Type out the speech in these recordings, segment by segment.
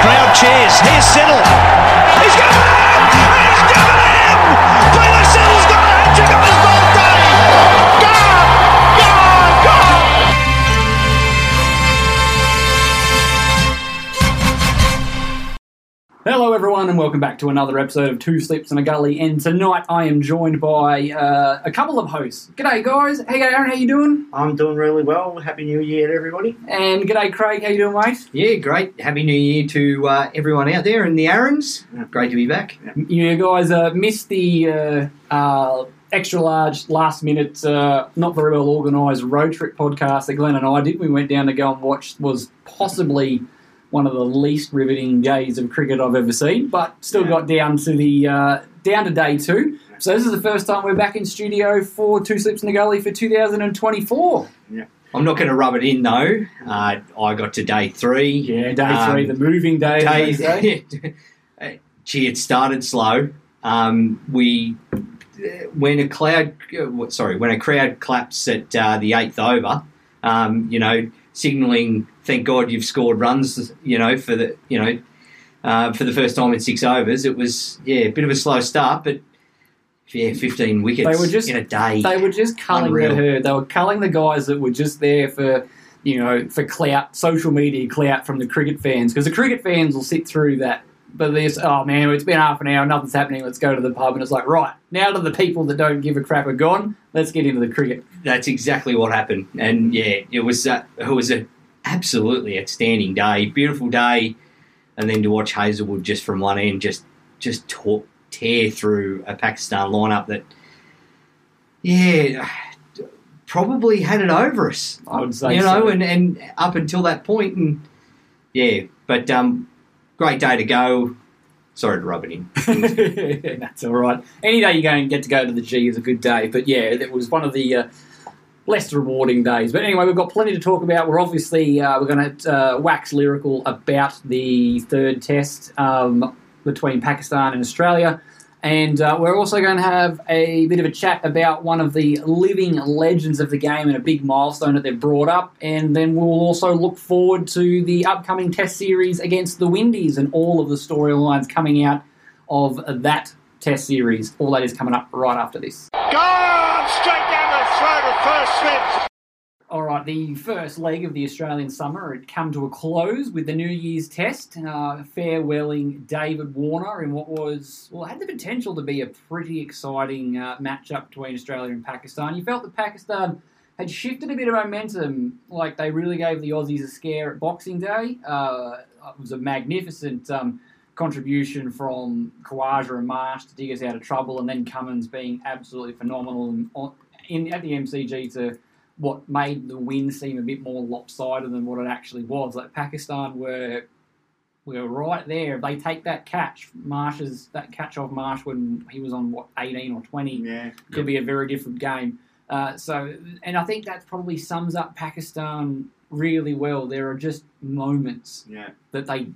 Crowd cheers. Here's Siddle. He's got it! He's given it in! Taylor Hello, everyone, and welcome back to another episode of Two Sleeps in a Gully. And tonight I am joined by uh, a couple of hosts. G'day, guys. Hey, Aaron, how you doing? I'm doing really well. Happy New Year, to everybody. And g'day, Craig. How you doing, mate? Yeah, great. Happy New Year to uh, everyone out there in the Aaron's. Great to be back. You guys uh, missed the uh, uh, extra large, last minute, uh, not very well organised road trip podcast that Glenn and I did. We went down to go and watch was possibly one of the least riveting days of cricket I've ever seen, but still got down to the uh, down to day two. So this is the first time we're back in studio for Two Sleeps in the Gully for 2024. Yeah. I'm not going to rub it in though. Uh, I got to day three. Yeah, day Um, three, the moving day. as they. Day, gee, it started slow. Um, we when a cloud, uh, sorry, when a crowd claps at uh, the eighth over, um, you know, signalling, thank God you've scored runs, you know, for the, you know, uh, for the first time in six overs. It was yeah, a bit of a slow start, but yeah, 15 wickets They were just- in a day. They were just culling Unreal. the herd. They were culling the guys that were just there for, you know, for clout, social media clout from the cricket fans. Because the cricket fans will sit through that. But this, oh man, it's been half an hour, nothing's happening. Let's go to the pub, and it's like, right now that the people that don't give a crap are gone, let's get into the cricket. That's exactly what happened, and yeah, it was uh, it was a absolutely outstanding day, beautiful day, and then to watch Hazlewood just from one end just just talk, tear through a Pakistan lineup that, yeah, probably had it over us, I would say, you know, so. and and up until that point, and yeah, but um, great day to go. Sorry to rub it in. That's all right. Any day you go and get to go to the G is a good day. But yeah, it was one of the uh, less rewarding days. But anyway, we've got plenty to talk about. We're obviously uh, we're going to uh, wax lyrical about the third test um, between Pakistan and Australia. And uh, we're also going to have a bit of a chat about one of the living legends of the game and a big milestone that they've brought up. And then we'll also look forward to the upcoming Test series against the Windies and all of the storylines coming out of that Test series. All that is coming up right after this. Gone straight down the throat of first slip. All right, the first leg of the Australian summer had come to a close with the New Year's Test, uh, farewelling David Warner in what was, well, had the potential to be a pretty exciting uh, matchup between Australia and Pakistan. You felt that Pakistan had shifted a bit of momentum, like they really gave the Aussies a scare at Boxing Day. Uh, it was a magnificent um, contribution from Khawaja and Marsh to dig us out of trouble, and then Cummins being absolutely phenomenal in, in, at the MCG to what made the win seem a bit more lopsided than what it actually was. Like Pakistan were were right there. If they take that catch, Marsh's that catch off Marsh when he was on what eighteen or twenty, Yeah. could be a very different game. Uh, so, and I think that probably sums up Pakistan really well. There are just moments Yeah. that they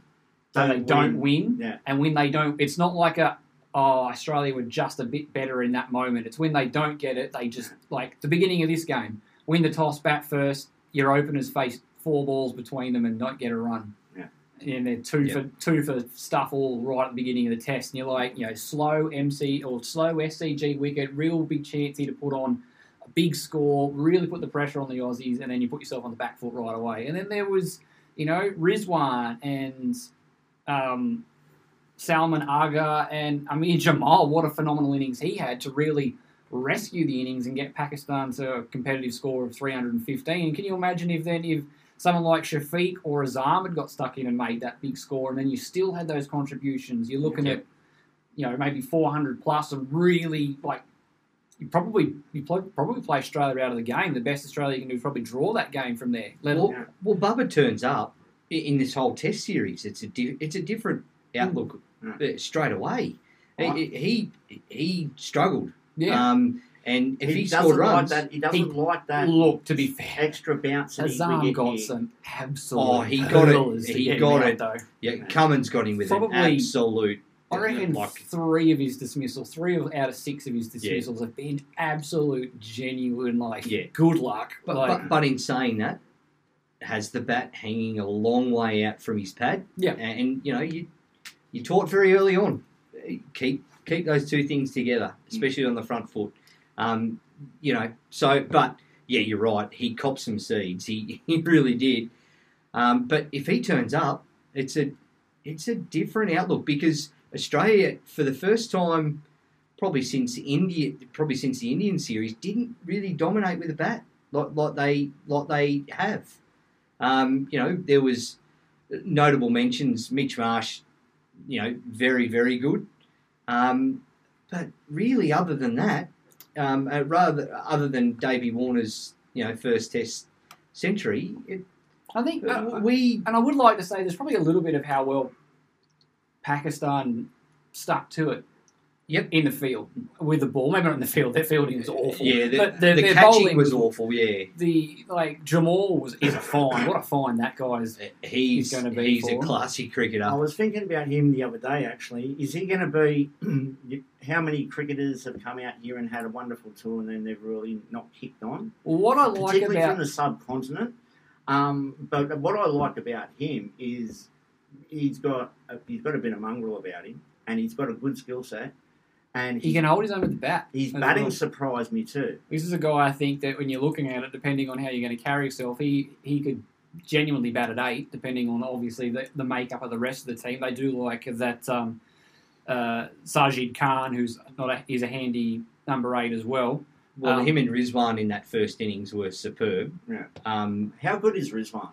that they Don't don't win. win, Yeah. and when they don't, it's not like a oh Australia were just a bit better in that moment. It's when they don't get it, they just like the beginning of this game, win the toss, bat first. Your openers face four balls between them and don't get a run. Yeah. And they're two for two for stuff all right at the beginning of the test, and you're like, you know, slow MC or slow SCG wicket, real big chance to put on a big score, really put the pressure on the Aussies, and then you put yourself on the back foot right away. And then there was, you know, Rizwan and um, Salman Agha and Aamer Jamal. What a phenomenal innings he had to really rescue the innings and get Pakistan to uh, a competitive score of 315. Can you imagine if then if someone like Shafiq or Azam had got stuck in and made that big score, and then you still had those contributions? You're looking at, you know, maybe 400 plus, and really like you probably you probably play Australia out of the game. The best Australia can do is probably draw that game from there. Let Well, alone well, Babar turns up in this whole Test series. It's a di- it's a different hmm. outlook hmm. uh, straight away. He, he he struggled. Yeah. Um, and if he, he, doesn't scored like that. He doesn't He- like that. look, to be fair, extra bounce. that he- got some absolute. oh, he got it. He got it. though. Yeah, Cummins got him with an Probably- absolute. I reckon like three of his dismissals, three of, out of six of his dismissals have been absolute, genuine, like Yeah. good luck. But, like, but, but in saying that, has the bat hanging a long way out from his pad. Yeah. And, you know, you you taught very early on. Keep keep those two things together, especially on the front foot. Um, you know, so but yeah, you're right. He copped some seeds. He he really did. Um, but if he turns up, it's a it's a different outlook because Australia, for the first time, probably since India, probably since the Indian series, didn't really dominate with a bat like, like they like they have. Um, you know, there was notable mentions. Mitch Marsh, you know, very very good. Um, but really, other than that, um, uh, rather other than Davey Warner's you know first Test century, it, I think uh, we and I would like to say there's probably a little bit of how well Pakistan stuck to it. Yep. In the field with the ball, maybe not in the field. Their fielding was awful. yeah, the, but their, the their catching bowling was awful. Yeah, The like Jamal was is a fine. What a fine that guy is. he's going to be. he's a classy cricketer. I was thinking about him the other day. Actually, is he going to be? how many cricketers have come out here and had a wonderful tour, and then they've really not kicked on? Well, what I like particularly about from the subcontinent. Um, but what I like about him is he's got a, he's got a bit of mongrel about him, and he's got a good skill set, and he his, can hold his own with the bat. his batting well. surprised me too. This is a guy I think that when you're looking at it, depending on how you're going to carry yourself, he he could genuinely bat at eight, depending on obviously the, the makeup of the rest of the team. They do like that um, uh, Sajid Khan, who's not a, he's a handy number eight as well. Well, Um, him and Rizwan in that first innings were superb. Yeah. Um, How good is Rizwan?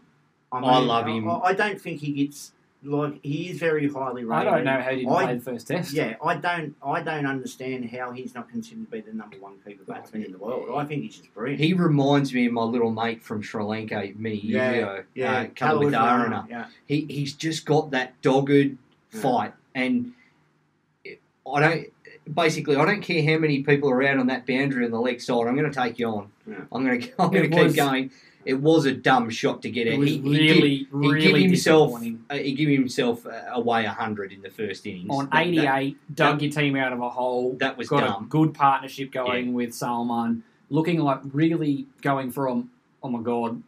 I love him. I, I don't think he gets like he is very highly rated. I don't know how he didn't I- play the first test. Yeah, I don't. I don't understand how he's not considered to be the number one keeper batsman in the world. I think he's just brilliant. he reminds me of my little mate from Sri Lanka many years yeah, ago, yeah, uh, Kaluwitharana. Kaluwitharana, Yeah, He he's just got that dogged fight, and I don't. Basically, I don't care how many people are out on that boundary on the leg side. I'm going to take you on. Yeah. I'm going to. I'm going to keep was- going. It was a dumb shot to get It out. was He, he really, did- really he gave himself. disappointing. Uh, he gave himself uh, away hundred in the first innings. On That- that- 88, dug your team out of a hole. That was got dumb. a good partnership going with Salman, looking like really going from, oh my god,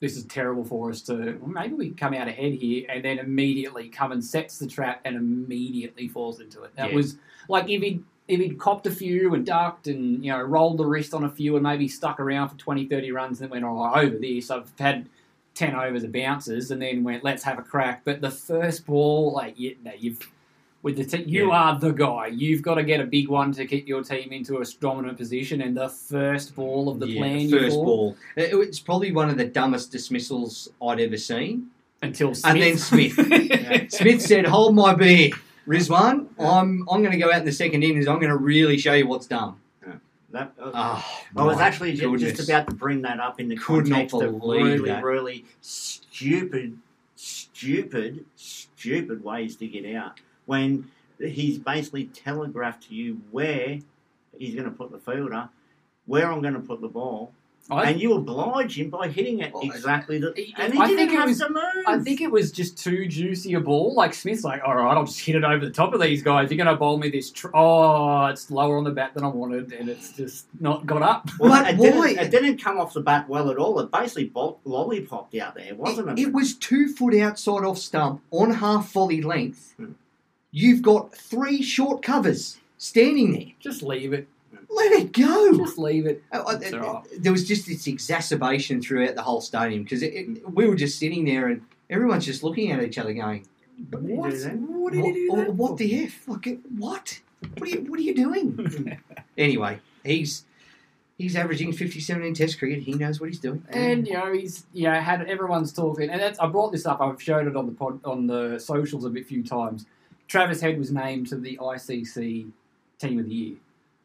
this is terrible for us to maybe we come out ahead here, and then immediately come and sets the trap and immediately falls into it. That Yeah. was like if he'd if he'd copped a few and ducked and you know rolled the wrist on a few and maybe stuck around for 20, 30 runs and then went oh, right over this. I've had. 10 overs of bounces and then went, let's have a crack. But the first ball, like, you, no, you've with the te- you Yeah. are the guy. You've got to get a big one to keep your team into a dominant position. And the first ball of the Yeah, plan, first ball, ball. It- It's probably one of the dumbest dismissals I'd ever seen. until Smith. And then Smith. Smith said, "Hold my beer, Rizwan. I'm I'm going to go out in the second innings. I'm going to really show you what's dumb." that, uh, Oh, I was actually goodness. just about to bring that up in the Could context of really, that. really stupid, stupid, stupid ways to get out. When he's basically telegraphed to you where he's going to put the fielder, where I'm going to put the ball, I, and you oblige him by hitting it Well, exactly the. I- And he I didn't think it have was- to move. I think it was just too juicy a ball. Like Smith's like, all right, I'll just hit it over the top of these guys. You're going to bowl me this. Tr- oh, it's lower on the bat than I wanted, and it's just not got up. Well, But it, why? Didn't, it didn't come off the bat well at all. It basically bol- lollipopped out there, wasn't it? It, it was two foot outside off stump on half volley length. Hmm. You've got three short covers standing there. Just leave it. Let it go. Just leave it. Uh, uh, It's. There was just this exacerbation throughout the whole stadium because we were just sitting there and everyone's just looking at each other going, What did he "What? do then? What did he do that what for? the f? Like, what? What are you? What are you doing?" anyway, he's he's averaging 57 in Test cricket. He knows what he's doing. And you know he's yeah had everyone's talking, and that's, I brought this up. I've showed it on the pod, on the socials a bit few times. Travis Head was named to the ICC Team of the Year.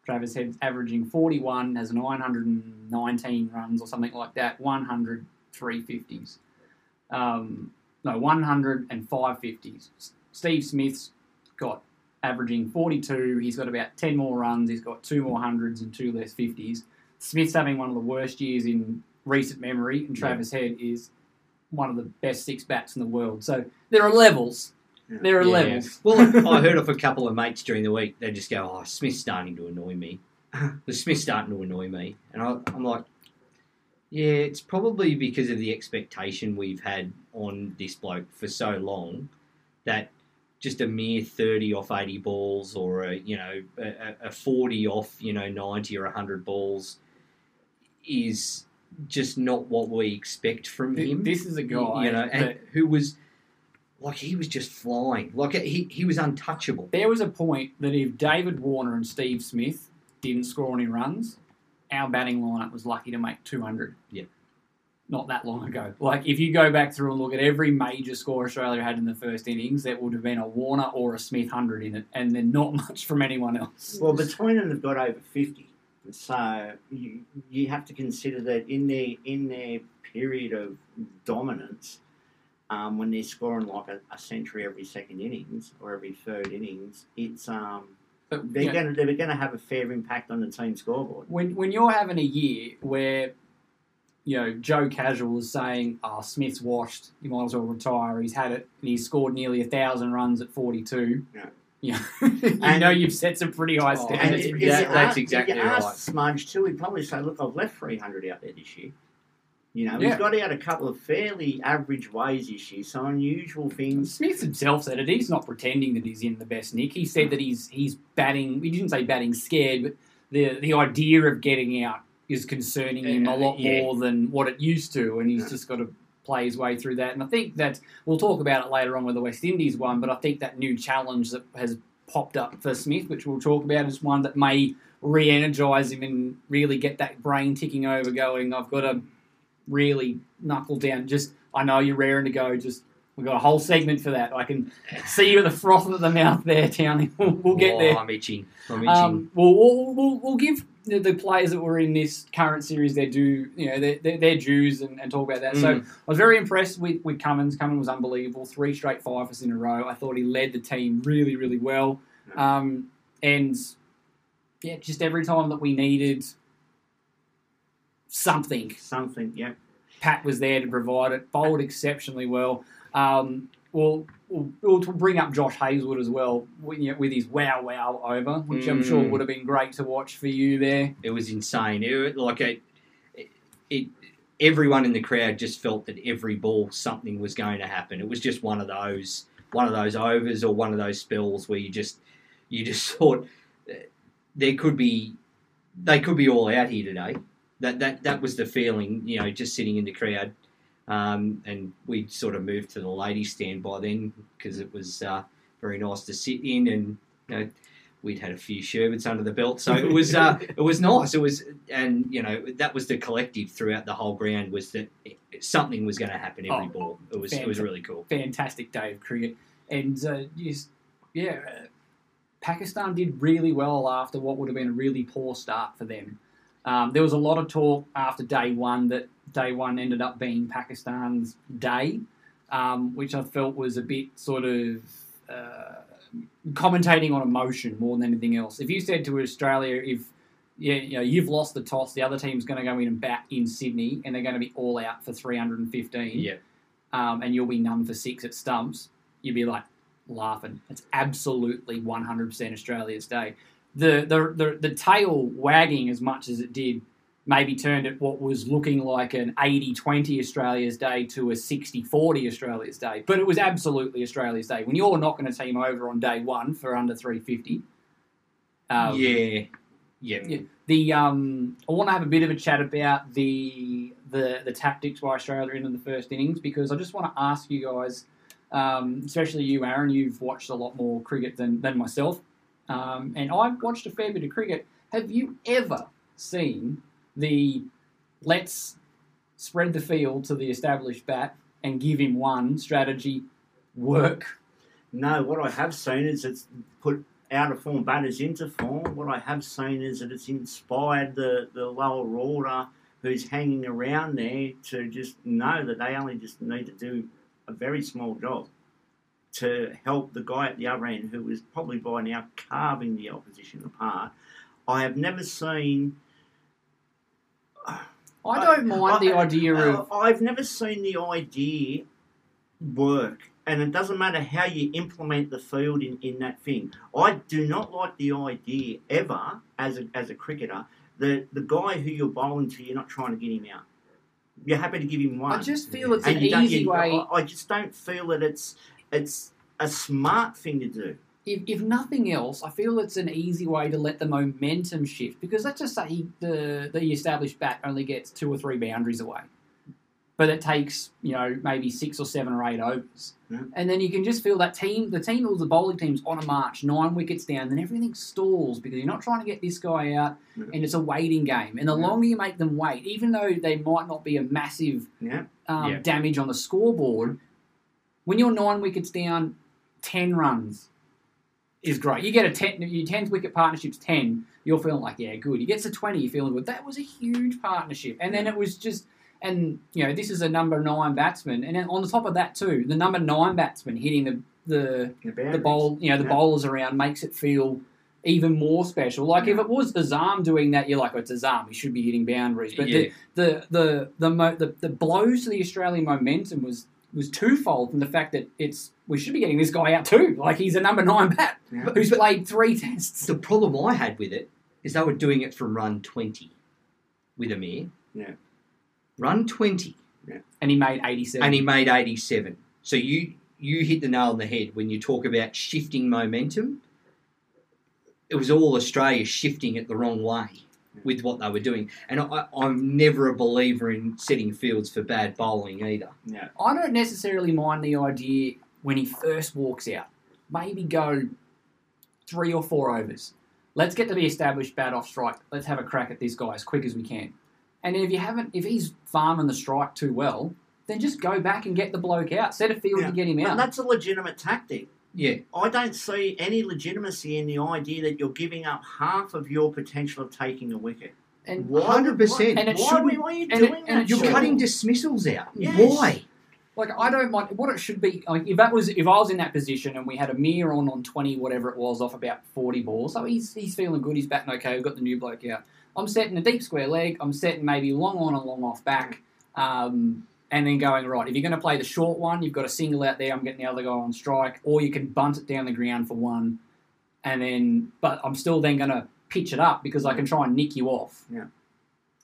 Travis Head's averaging 41, has 919 runs or something like that, 100 350s. Um, no, 100 and 550s. Steve Smith's got averaging 42. He's got about 10 more runs. He's got two more hundreds and two less 50s. Smith's having one of the worst years in recent memory, and Travis Head is one of the best six bats in the world. So there are levels. There are Yeah. levels. Well, I heard off a couple of mates during the week. They just go, "Oh, Smith's starting to annoy me. The Smith's starting to annoy me," and I, I'm like, "Yeah, it's probably because of the expectation we've had on this bloke for so long that just a mere thirty off eighty balls or a you know a, a- a forty off you know ninety or hundred balls is just not what we expect from him." This is a guy you know, and that- who was like he was just flying, like he he was untouchable. There was a point that if David Warner and Steve Smith didn't score any runs, our batting lineup was lucky to make 200. Yeah. Not that long ago. Like, if you go back through and look at every major score Australia had in the first innings, there would have been a Warner or a Smith 100 in it, and then not much from anyone else. Well, between them, they've got over fifty. So you you have to consider that in their in their period of dominance, um, when they're scoring like a, a century every second innings or every third innings, it's um But, they're you going to they're going to have a fair impact on the team scoreboard. when when you're having a year where you know Joe Casual is saying, "Oh, Smith's washed. You might as well retire. He's had it, and he's scored nearly a thousand runs at 42." Yeah. Yeah, you And- know you've set some pretty high Oh, standards. if- for if yeah, that's ask- exactly if ask right. Smudge too, he'd probably say, "Look, I've left three hundred out there this year." You know, Yeah. he's got out a couple of fairly average ways this year, some unusual things. Smith himself said it. He's not pretending that he's in the best nick. He said that he's he's batting. He didn't say batting scared, but the the idea of getting out is concerning him a uh, lot Yeah. more than what it used to, and he's Yeah. just got to play his way through that. And I think that we'll talk about it later on with the West Indies one, but I think that new challenge that has popped up for Smith, which we'll talk about, is one that may re-energize him and really get that brain ticking over, going. I've got to really knuckle down. Just I know you're raring to go. Just we've got a whole segment for that. I can see you with the froth at the mouth there, Townie. We'll, we'll get Oh, there. I'm itching. I'm itching. Um, we'll, we'll, we'll, we'll give the, the players that were in this current series their due, you know, their, their, their dues and, and talk about that. So Mm. I was very impressed with, with Cummins. Cummins was unbelievable. Three straight fifers in a row. I thought he led the team really, really well. Um, and yeah, just every time that we needed something, Something, yeah. Pat was there to provide it. Bowled exceptionally well. Um, we'll, we'll, we'll bring up Josh Hazlewood as well with, you know, with his wow wow over, which I'm sure Mm. would have been great to watch for you there. it was insane. It, like it, it, everyone in the crowd just felt that every ball something was going to happen. It was just one of those, one of those overs or one of those spells where you just, you just thought uh, there could be, they could be all out here today. That that that was the feeling, you know, just sitting in the crowd. Um, and we sort of moved to the ladies' stand by then because it was uh, very nice to sit in, and you know, we'd had a few sherbets under the belt, so it was uh, it was nice. It was, and you know, that was the collective throughout the whole ground was that something was going to happen every Oh, ball. It was it was really cool. Fantastic day of cricket. And uh, just, yeah, uh, Pakistan did really well after what would have been a really poor start for them. Um, there was a lot of talk after day one that day one ended up being Pakistan's day, um, which I felt was a bit sort of uh, commentating on emotion more than anything else. If you said to Australia, if yeah, you know, you've lost the toss. The other team's going to go in and bat in Sydney, and they're going to be all out for 315. Yeah. Um, and you'll be none for six at stumps. You'd be like laughing. It's absolutely 100% Australia's day. The, the the the tail wagging as much as it did maybe turned at what was looking like an 80-20 Australia's day to a 60-40 Australia's day. But it was absolutely Australia's day. When you're knocking a team over on day one for under 350. Um, yeah. Yeah. The um, I want to have a bit of a chat about the the the tactics why Australia into the first innings because I just want to ask you guys, um, especially you, Aaron. You've watched a lot more cricket than than myself, um, and I've watched a fair bit of cricket. Have you ever seen the let's spread the field to the established bat and give him one strategy work? No, what I have seen is it's put out of form batters into form. What I have seen is that it's inspired the, the lower order who's hanging around there to just know that they only just need to do a very small job to help the guy at the other end who is probably by now carving the opposition apart. I have never seen. I don't mind the idea of. Uh, I've never seen the idea work and it doesn't matter how you implement the field in, in that thing. I do not like the idea ever as a, as a cricketer that the guy who you're bowling to, you're not trying to get him out. You're happy to give him one. I just feel it's And an easy way. I, I just don't feel that it's it's a smart thing to do. if, if nothing else, I feel it's an easy way to let the momentum shift. Because let's just say he, the the established bat only gets two or three boundaries away, but it takes you know maybe six or seven or eight overs, Yeah. and then you can just feel that team, the team or the bowling team's on a march, nine wickets down, then everything stalls because you're not trying to get this guy out, Yeah. and it's a waiting game. And the Yeah. longer you make them wait, even though they might not be a massive Yeah. um, Yeah. damage on the scoreboard. When you're nine wickets down, ten runs is great. You get a ten, your tenth wicket partnership's ten. You're feeling like yeah, good. He gets to twenty, you're feeling good. That was a huge partnership, and then it was just. And you know this is a number nine batsman, and then on the top of that too, the number nine batsman hitting the the The, the bowl, you know, the Yeah. bowlers around makes it feel even more special. Like if it was Azam doing that, you're like, oh, it's Azam. He should be hitting boundaries. But Yeah. the the the the, mo- the the blows to the Australian momentum was was twofold from the fact that it's we should be getting this guy out too. Like he's a number nine bat Yeah. who's played three tests. The problem I had with it is they were doing it from run 20 with Aamer. Yeah. Run 20. And he made eighty seven. and he made 87. So you you hit the nail on the head when you talk about shifting momentum. It was all Australia shifting it the wrong way with what they were doing, and I, I'm never a believer in setting fields for bad bowling either. Yeah. I don't necessarily mind the idea when he first walks out. Maybe go three or four overs. Let's get to the established bat off strike. Let's have a crack at this guy as quick as we can. And if you haven't, if he's farming the strike too well, then just go back and get the bloke out. Set a field Yeah. to get him But out. that's a legitimate tactic. Yeah, I don't see any legitimacy in the idea that you're giving up half of your potential of taking a wicket. And 100%. Why, And it why, shouldn't- why are you and it- doing and that? it you're Sure. cutting dismissals out. Yes. Why? Like I don't mind what it should be. Like if that was if I was in that position and we had Aamer on on twenty whatever it was off about forty balls, so he's he's feeling good. He's batting okay. We've got the new bloke out. I'm setting a deep square leg. I'm setting maybe long on and long off back, um, and then going right. If you're going to play the short one, you've got a single out there. I'm getting the other guy on strike, or you can bunt it down the ground for one, and then but I'm still then going to pitch it up because I can try and nick you off. Yeah.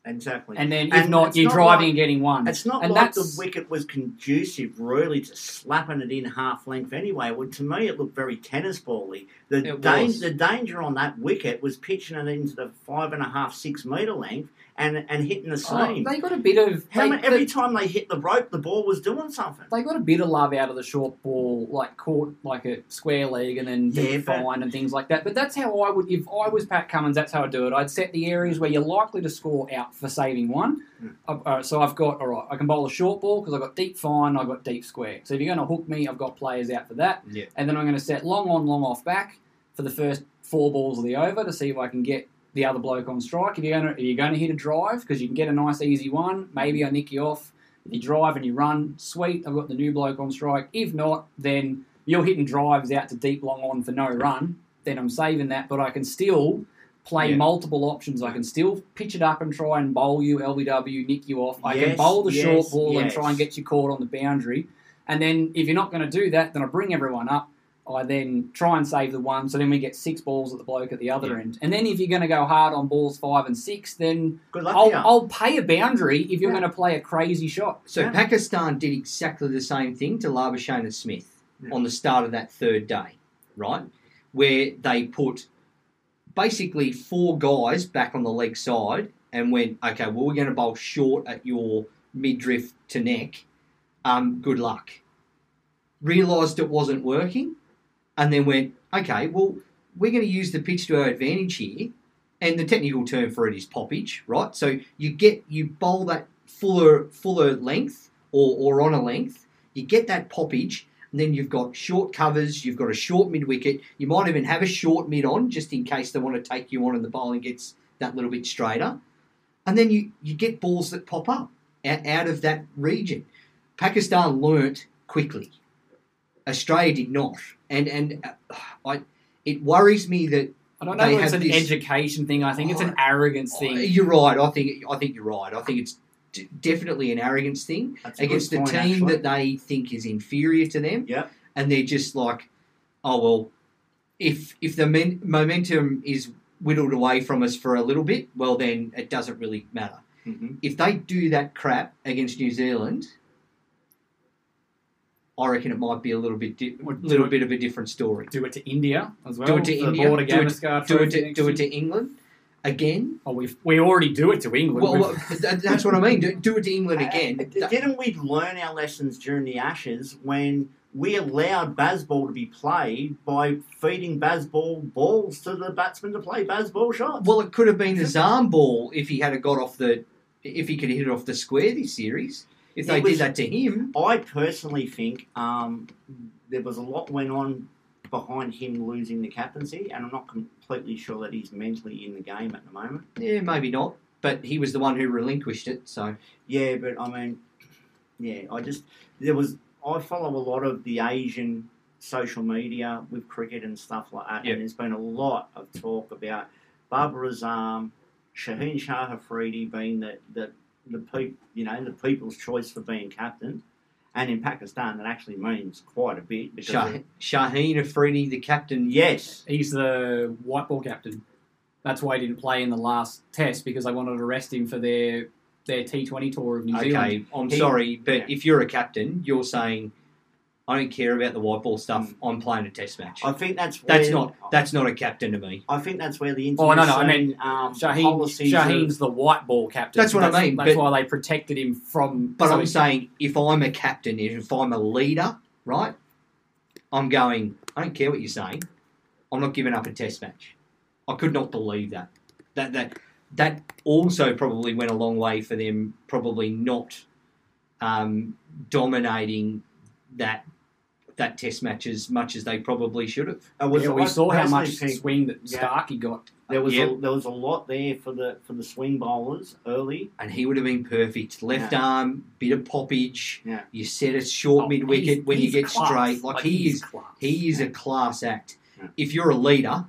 Exactly. And then if And not, you're not driving like- and getting one. It's not and like the wicket was conducive, really, to slapping it in half length anyway. Well, to me, it looked very tennis bally. The, was. the danger on that wicket was pitching it into the five and a half, six metre length and, and hitting the Oh, seam. they got a bit of they- many, every they- time they hit the rope, the ball was doing something. they got a bit of love out of the short ball, like caught like a square leg and then Yeah, fine and things like that. But that's how I would, if I was Pat Cummins, that's how I'd do it. I'd set the areas where you're likely to score out for saving one. Mm. Uh, uh, so I've got, all right, I can bowl a short ball because I've got deep fine, I've got deep square. So if you're going to hook me, I've got players out for that. Yeah. And then I'm going to set long on, long off back for the first four balls of the over to see if I can get the other bloke on strike. If you're going to, if you're going to hit a drive because you can get a nice easy one, maybe I nick you off. If you drive and you run, sweet, I've got the new bloke on strike. If not, then you're hitting drives out to deep long on for no run. Then I'm saving that, but I can still play Yeah. multiple options. I can still pitch it up and try and bowl you, LBW, nick you off. I can bowl the yes, short ball and try and get you caught on the boundary. And then if you're not going to do that, then I bring everyone up. I then try and save the one, so then we get six balls at the bloke at the other Yeah. end. And then if you're going to go hard on balls five and six, then Good luck I'll. I'll pay a boundary if you're Yeah. going to play a crazy shot. So Yeah. Pakistan did exactly the same thing to Labuschagne Smith Yeah. on the start of that third day, right? Where they put basically four guys back on the leg side and went, okay, well, we're going to bowl short at your midriff to neck. Um, good luck. Realised it wasn't working and then went, okay, well, we're going to use the pitch to our advantage here. And the technical term for it is poppage, right? So you get you bowl that fuller fuller length or, or on a length, you get that poppage, and then you've got short covers, you've got a short mid wicket, you might even have a short mid on just in case they want to take you on and the bowling gets that little bit straighter. And then you, you get balls that pop up out, out of that region. Pakistan learnt quickly. Australia did not. And and uh, I it worries me that I don't know if it's an this- education thing. I think it's an Oh, arrogance thing. You're right. I think I think you're right. I think it's d- definitely an arrogance thing That's against a point, team actually. that they think is inferior to them, Yep. and they're just like, oh well, if if the men- momentum is whittled away from us for a little bit, well then it doesn't really matter. Mhm. If they do that crap against New Zealand, I reckon it might be a little bit di- little it- bit of a different story. Do it to India as well. Do it to the India. Border Do it, do it to do it to England again. Oh, we we already do it to England. Well, well, that's what I mean. Do, do it to England again. Uh, Didn't we learn our lessons during the Ashes when we allowed baseball to be played by feeding baseball balls to the batsman to play baseball shots? well, it could have been a Zam ball if he had a got off the, if he could hit it off the square this series. If they was- did that to him, I personally think um, there was a lot went on behind him losing the captaincy, and I'm not completely sure that he's mentally in the game at the moment. yeah, maybe not. But he was the one who relinquished it. So Yeah, but I mean, yeah, I just there was I follow a lot of the Asian social media with cricket and stuff like that, Yeah. and there's been a lot of talk about Babar Azam, Shaheen Shah Afridi being the the the peop, you know the people's choice for being captain, and in Pakistan that actually means quite a bit because Shah- Shaheen Afridi, the captain, yes, He's the white ball captain. That's why he didn't play in the last test because they wanted to arrest him for their their T20 tour of New Zealand. Okay, I'm He- sorry, but yeah. if you're a captain, you're saying, I don't care about the white ball stuff. I'm playing a test match. I think that's where, That's not that's not a captain to me. I think that's where the Oh no, no, I intimacy, mean um, Shaheen, policies of- Shaheen's the white ball captain. That's what I mean, That's but- why they protected him from. But so I'm saying if I'm a captain, if I'm a leader, right? I'm going. I don't care what you're saying. I'm not giving up a test match. I could not believe that. That that that also probably went a long way for them. Probably not um, dominating that that test match as much as they probably should have. it was- yeah, we I saw how much think- swing that Yeah. Starkey got. There was Yep. a, there was a lot there for the for the swing bowlers early. And he would have been perfect. Left Yeah. arm, bit of poppage. Yeah. You set a short Oh, mid wicket when you get class. straight. Like, he is class. He is a class act. Yeah. If you're a leader,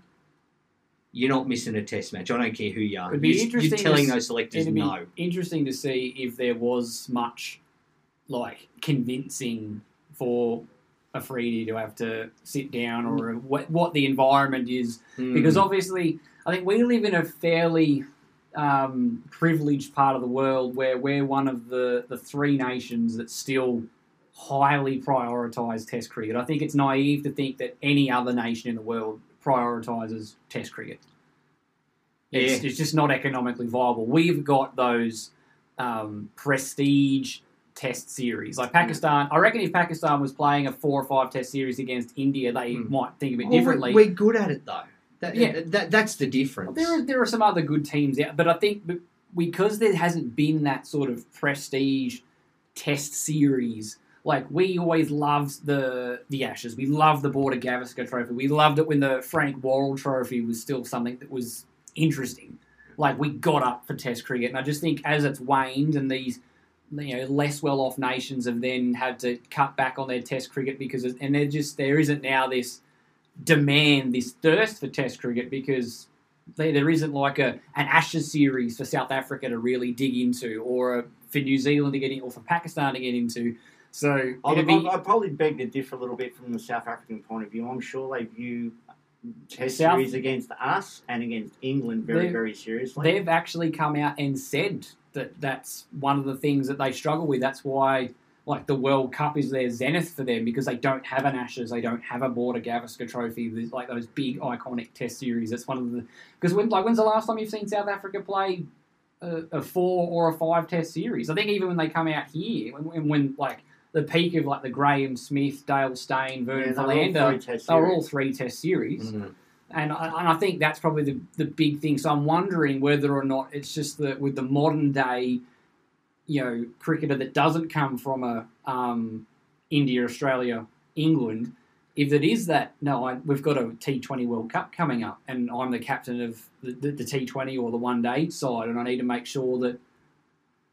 you're not missing a test match. I don't care who you are. It'd be You're- interesting You're telling to those selectors It'd be no. interesting to see if there was much like convincing for Afridi to have to sit down or what, what the environment is Hmm. because obviously I think we live in a fairly um, privileged part of the world where we're one of the, the three nations that still highly prioritise Test cricket. I think it's naive to think that any other nation in the world prioritises Test cricket. It's, Yeah. it's just not economically viable. We've got those um, prestige Test series like Pakistan. I reckon if Pakistan was playing a four or five Test series against India, they Hmm. might think a bit Well, differently. We're good at it though. That, Yeah. that, that's the difference. There are, there are some other good teams out, but I think because there hasn't been that sort of prestige test series, like we always loved the the Ashes, we loved the Border Gavaskar Trophy, we loved it when the Frank Worrell Trophy was still something that was interesting. Like we got up for Test cricket, and I just think as it's waned and these you know less well off nations have then had to cut back on their Test cricket because and there just there isn't now this demand, this thirst for Test cricket because there, there isn't like a an Ashes series for South Africa to really dig into, or a, for New Zealand to get in, or for Pakistan to get into. So I'd, be, I'd, I'd probably beg to differ a little bit from the South African point of view. I'm sure they view Test South- series against us and against England very, very seriously. they've actually come out and said that that's one of the things that they struggle with. That's why, like, the World Cup is their zenith for them because they don't have an Ashes, they don't have a Border Gavaskar Trophy. There's like those big iconic Test series. That's one of the because when like when's the last time you've seen South Africa play a, a four or a five Test series? I think even when they come out here, when, when, when like the peak of like the Graeme Smith, Dale Steyn, Vernon Yeah, they were all Philander, three Test they were all series. three Test series. Mm. And I, and I think that's probably the, the big thing. So I'm wondering whether or not it's just that with the modern day, you know, cricketer that doesn't come from a um, India, Australia, England, if it is that, no, I, we've got a T20 World Cup coming up and I'm the captain of the, the, the T20 or the one day side and I need to make sure that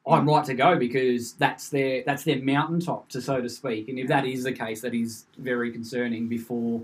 I'm right to go because that's their that's their mountaintop, to so to speak. And if that is the case, that is very concerning before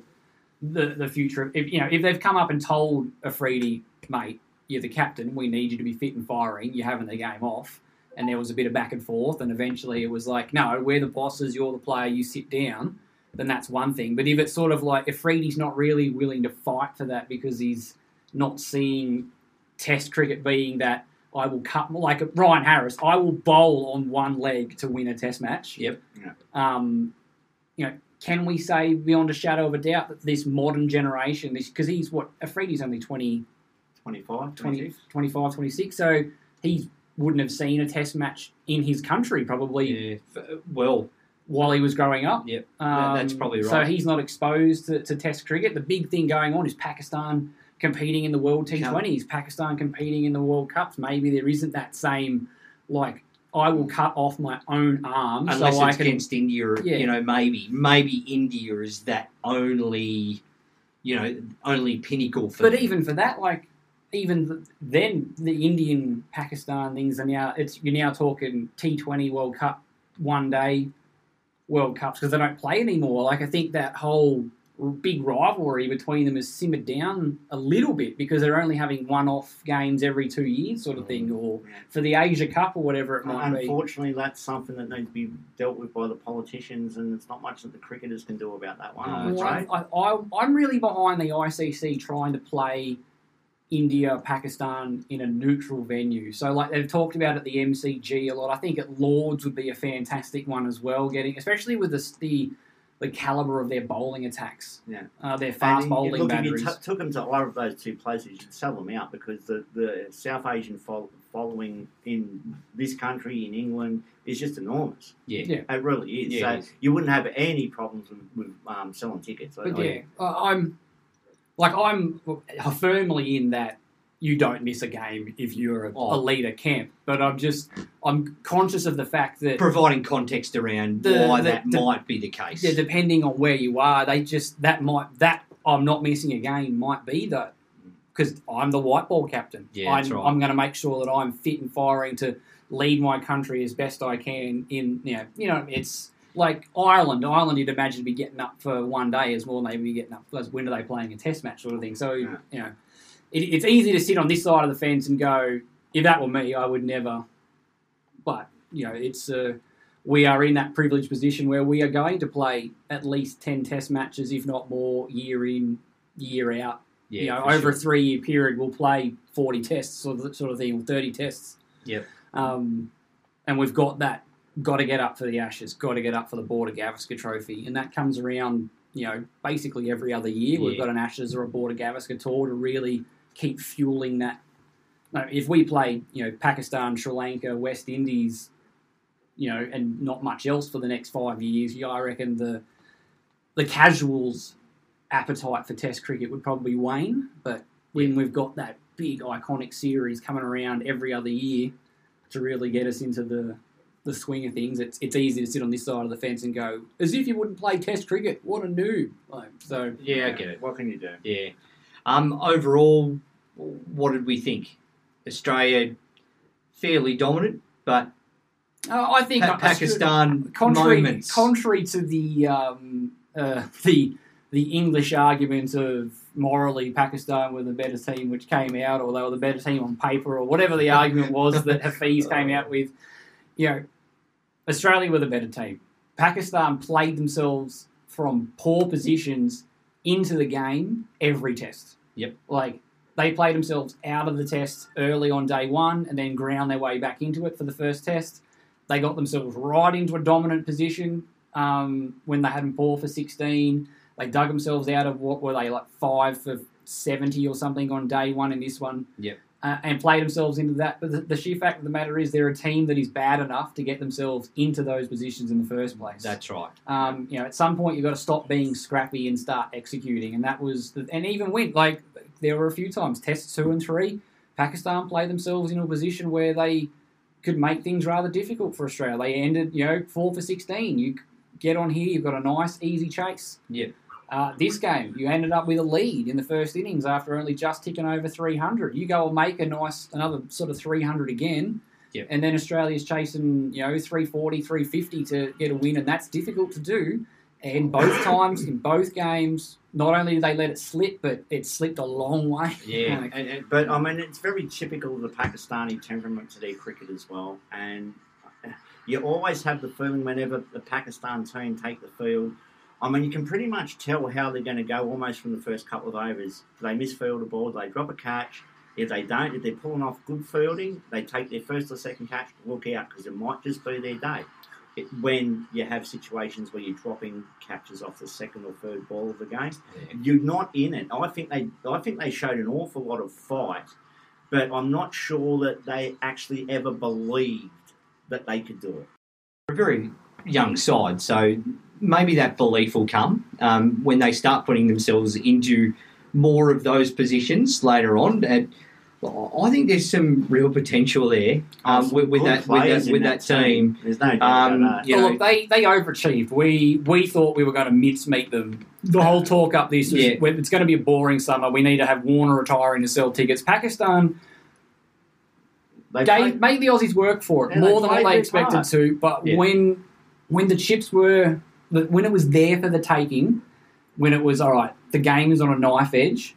the the future. If you know, if they've come up and told Afridi, mate, you're the captain, we need you to be fit and firing. You're having the game off, and there was a bit of back and forth, and eventually it was like, no, we're the bosses, you're the player, you sit down. Then that's one thing. But if it's sort of like Afridi's not really willing to fight for that because he's not seeing Test cricket being that I will cut like Ryan Harris, I will bowl on one leg to win a Test match. Yep. Um, you know, can we say beyond a shadow of a doubt that this modern generation, this because he's what Afridi's only 20, 25, 20, 26. 25, 26, so he wouldn't have seen a Test match in his country probably Yeah. Well, while he was growing up. Yep. Um, that's probably right. So he's not exposed to, to Test cricket. The big thing going on is Pakistan competing in the World T20s, Pakistan competing in the World Cups. Maybe there isn't that same, like, I will cut off my own arm unless so I it's can. against India, Yeah. you know, maybe maybe India is that only, you know, only pinnacle for. But them. even for that, like, even th- then, the Indian Pakistan things are now, it's you're now talking T20 World Cup, one day World Cups because they don't play anymore. Like, I think that whole big rivalry between them has simmered down a little bit because they're only having one off games every two years, sort of mm. thing, or for the Asia Cup or whatever it might be. Unfortunately, that's something that needs to be dealt with by the politicians, and it's not much that the cricketers can do about that one. I'm afraid. I, I, I'm really behind the ICC trying to play India, Pakistan in a neutral venue. So, like they've talked about at the MCG a lot. I think at Lords would be a fantastic one as well. Getting, especially with the the, the caliber of their bowling attacks, Yeah. uh, their fast you- bowling look, batteries. if you t- took them to either of those two places, you'd sell them out because the, the South Asian fol- following in this country, in England, is just enormous. yeah. Yeah. It really is. Yeah, so it is. you wouldn't have any problems with, with um, selling tickets. But I- yeah, I- I'm like I'm firmly in that you don't miss a game if you're a, Oh. a leader camp. But I'm just I'm conscious of the fact that providing context around The- why the- that the- might be the case. yeah, depending on where you are, they just that might that I'm not missing a game might be that because I'm the white ball captain. Yeah, I'm, right. I'm going to make sure that I'm fit and firing to lead my country as best I can. In you know, you know, it's like Ireland. Ireland, you'd imagine to be getting up for one day is more than they'd be getting up. Because when are they playing a Test match, sort of thing. So Yeah. you know, it, it's easy to sit on this side of the fence and go, if that were me, I would never. But you know, it's. Uh, we are in that privileged position where we are going to play at least 10 test matches, if not more, year in, year out. yeah, you know, over sure. a three year period, we'll play 40 tests, sort of, sort of thing, or 30 tests. Yep. Um, and we've got that, got to get up for the Ashes, got to get up for the Border Gavaskar Trophy. And that comes around, you know, basically every other year. We've got an Ashes or a Border Gavaskar tour to really keep fueling that. No, if we play, you know, Pakistan, Sri Lanka, West Indies, you know, and not much else for the next five years, yeah, I reckon the the casuals' appetite for Test cricket would probably wane. But when we've got that big iconic series coming around every other year to really get us into the the swing of things, it's it's easy to sit on this side of the fence and go as if you wouldn't play Test cricket. What a noob! Like, so yeah, I get it. What can you do? Yeah. Um, overall, what did we think? Australia fairly dominant, but uh, I think Pa- Pakistan contrary, moments. contrary to the um, uh, the the English argument of morally Pakistan were the better team, which came out, or they were the better team on paper, or whatever the argument was that Hafeez came out with. You know, Australia were the better team. Pakistan played themselves from poor positions into the game every test. Yep. Like they played themselves out of the test early on day one and then ground their way back into it for the first test. They got themselves right into a dominant position um, when they had them four for 16. They dug themselves out of what were they, like five for 70 or something on day one in this one Yep. Uh, and play themselves into that. But the, the sheer fact of the matter is, they're a team that is bad enough to get themselves into those positions in the first place. That's right. Um, you know, at some point you've got to stop being scrappy and start executing, and that was, the, and even when like there were a few times, tests two and three, Pakistan played themselves into a position where they could make things rather difficult for Australia. They ended, you know, four for sixteen. You get on here, you've got a nice easy chase. Yep. Uh, this game, you ended up with a lead in the first innings after only just ticking over 300. You go and make a nice, another sort of 300 again, Yep. and then Australia's chasing, you know, 340, 350 to get a win, and that's difficult to do. And both times in both games, not only did they let it slip, but it slipped a long way. Yeah. Like, And, and, but I mean, it's very typical of the Pakistani temperament to their cricket as well. And you always have the feeling whenever the Pakistan team take the field. I mean, you can pretty much tell how they're going to go almost from the first couple of overs. They misfield a ball, they drop a catch. If they don't, if they're pulling off good fielding, they take their first or second catch, look out because it might just be their day. It, when you have situations where you're dropping catches off the second or third ball of the game, you're not in it. I think they, I think they showed an awful lot of fight, but I'm not sure that they actually ever believed that they could do it. a very young side, so maybe that belief will come um, when they start putting themselves into more of those positions later on. And I think there's some real potential there um, with, with that with that, with that team. There's no doubt Um, about that. you Well, look, they, they overachieved. We we thought we were going to mincemeat them. The whole talk up this was Yeah. it's going to be a boring summer. We need to have Warner retiring to sell tickets. Pakistan They gave, played- made the Aussies work for it Yeah, more than what they expected part. to. But Yeah. when when the chips were when it was there for the taking, when it was all right, the game is on a knife edge.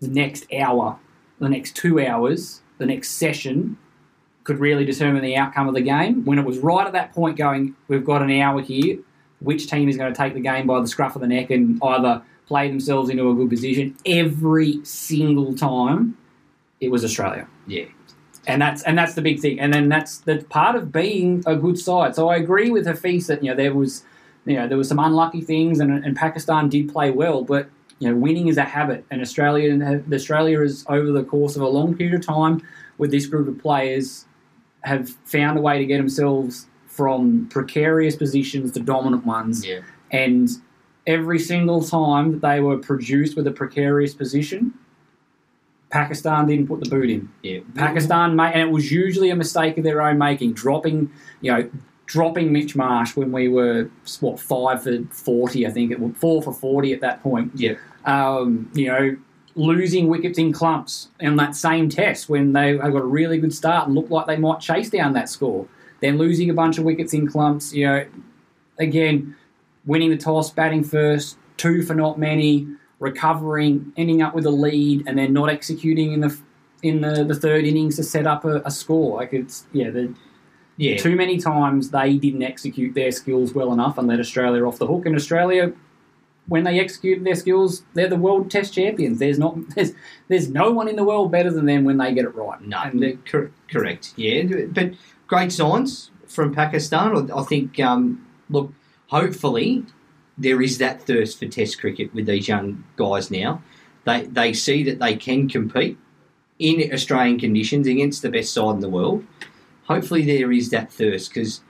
The next hour, the next two hours, the next session could really determine the outcome of the game. When it was right at that point, going, we've got an hour here. Which team is going to take the game by the scruff of the neck and either play themselves into a good position? Every single time, it was Australia yeah, and that's and that's the big thing. And then that's the part of being a good side. So I agree with Hafeez that you know there was you know there were some unlucky things, and, and Pakistan did play well, but you know winning is a habit, and Australia Australia is over the course of a long period of time with this group of players have found a way to get themselves from precarious positions to dominant ones, yeah, and every single time that they were produced with a precarious position. Pakistan didn't put the boot in. yeah. Pakistan made, and it was usually a mistake of their own making, dropping, you know, dropping Mitch Marsh when we were what five for forty, I think it was four for forty at that point. Yeah. Um, you know, losing wickets in clumps in that same test when they had got a really good start and looked like they might chase down that score. Then losing a bunch of wickets in clumps. You know, again, winning the toss, batting first, two for not many, recovering, ending up with a lead, and then not executing in the in the, the third innings to set up a, a score. Like it's yeah, the, yeah. too many times they didn't execute their skills well enough and let Australia off the hook. And Australia, when they execute their skills, they're the world Test champions. There's not there's there's no one in the world better than them when they get it right. No, And cor- correct. Yeah, but great signs from Pakistan. I think. Um, look, hopefully, there is that thirst for Test cricket with these young guys now. They they see that they can compete in Australian conditions against the best side in the world. Hopefully, there is that thirst because,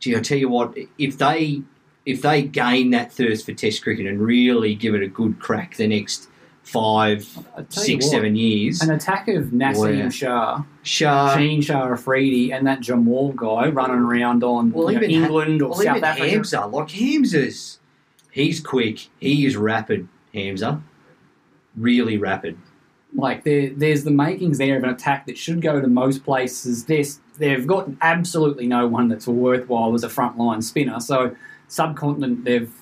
gee, I tell you what, if they if they gain that thirst for Test cricket and really give it a good crack the next five, I tell you six, what, seven years, An attack of Naseem Wow. Shah, Shah, Sheen Shah Afridi, and that Jamal guy running around on Well, know, even Ha- England or well, South even Africa. Hamza, like Hamza's, he's quick, he is rapid. Hamza, really rapid. Like there, there's the makings there of an attack that should go to most places. There's, they've got absolutely no one that's worthwhile as a frontline spinner. So subcontinent, they've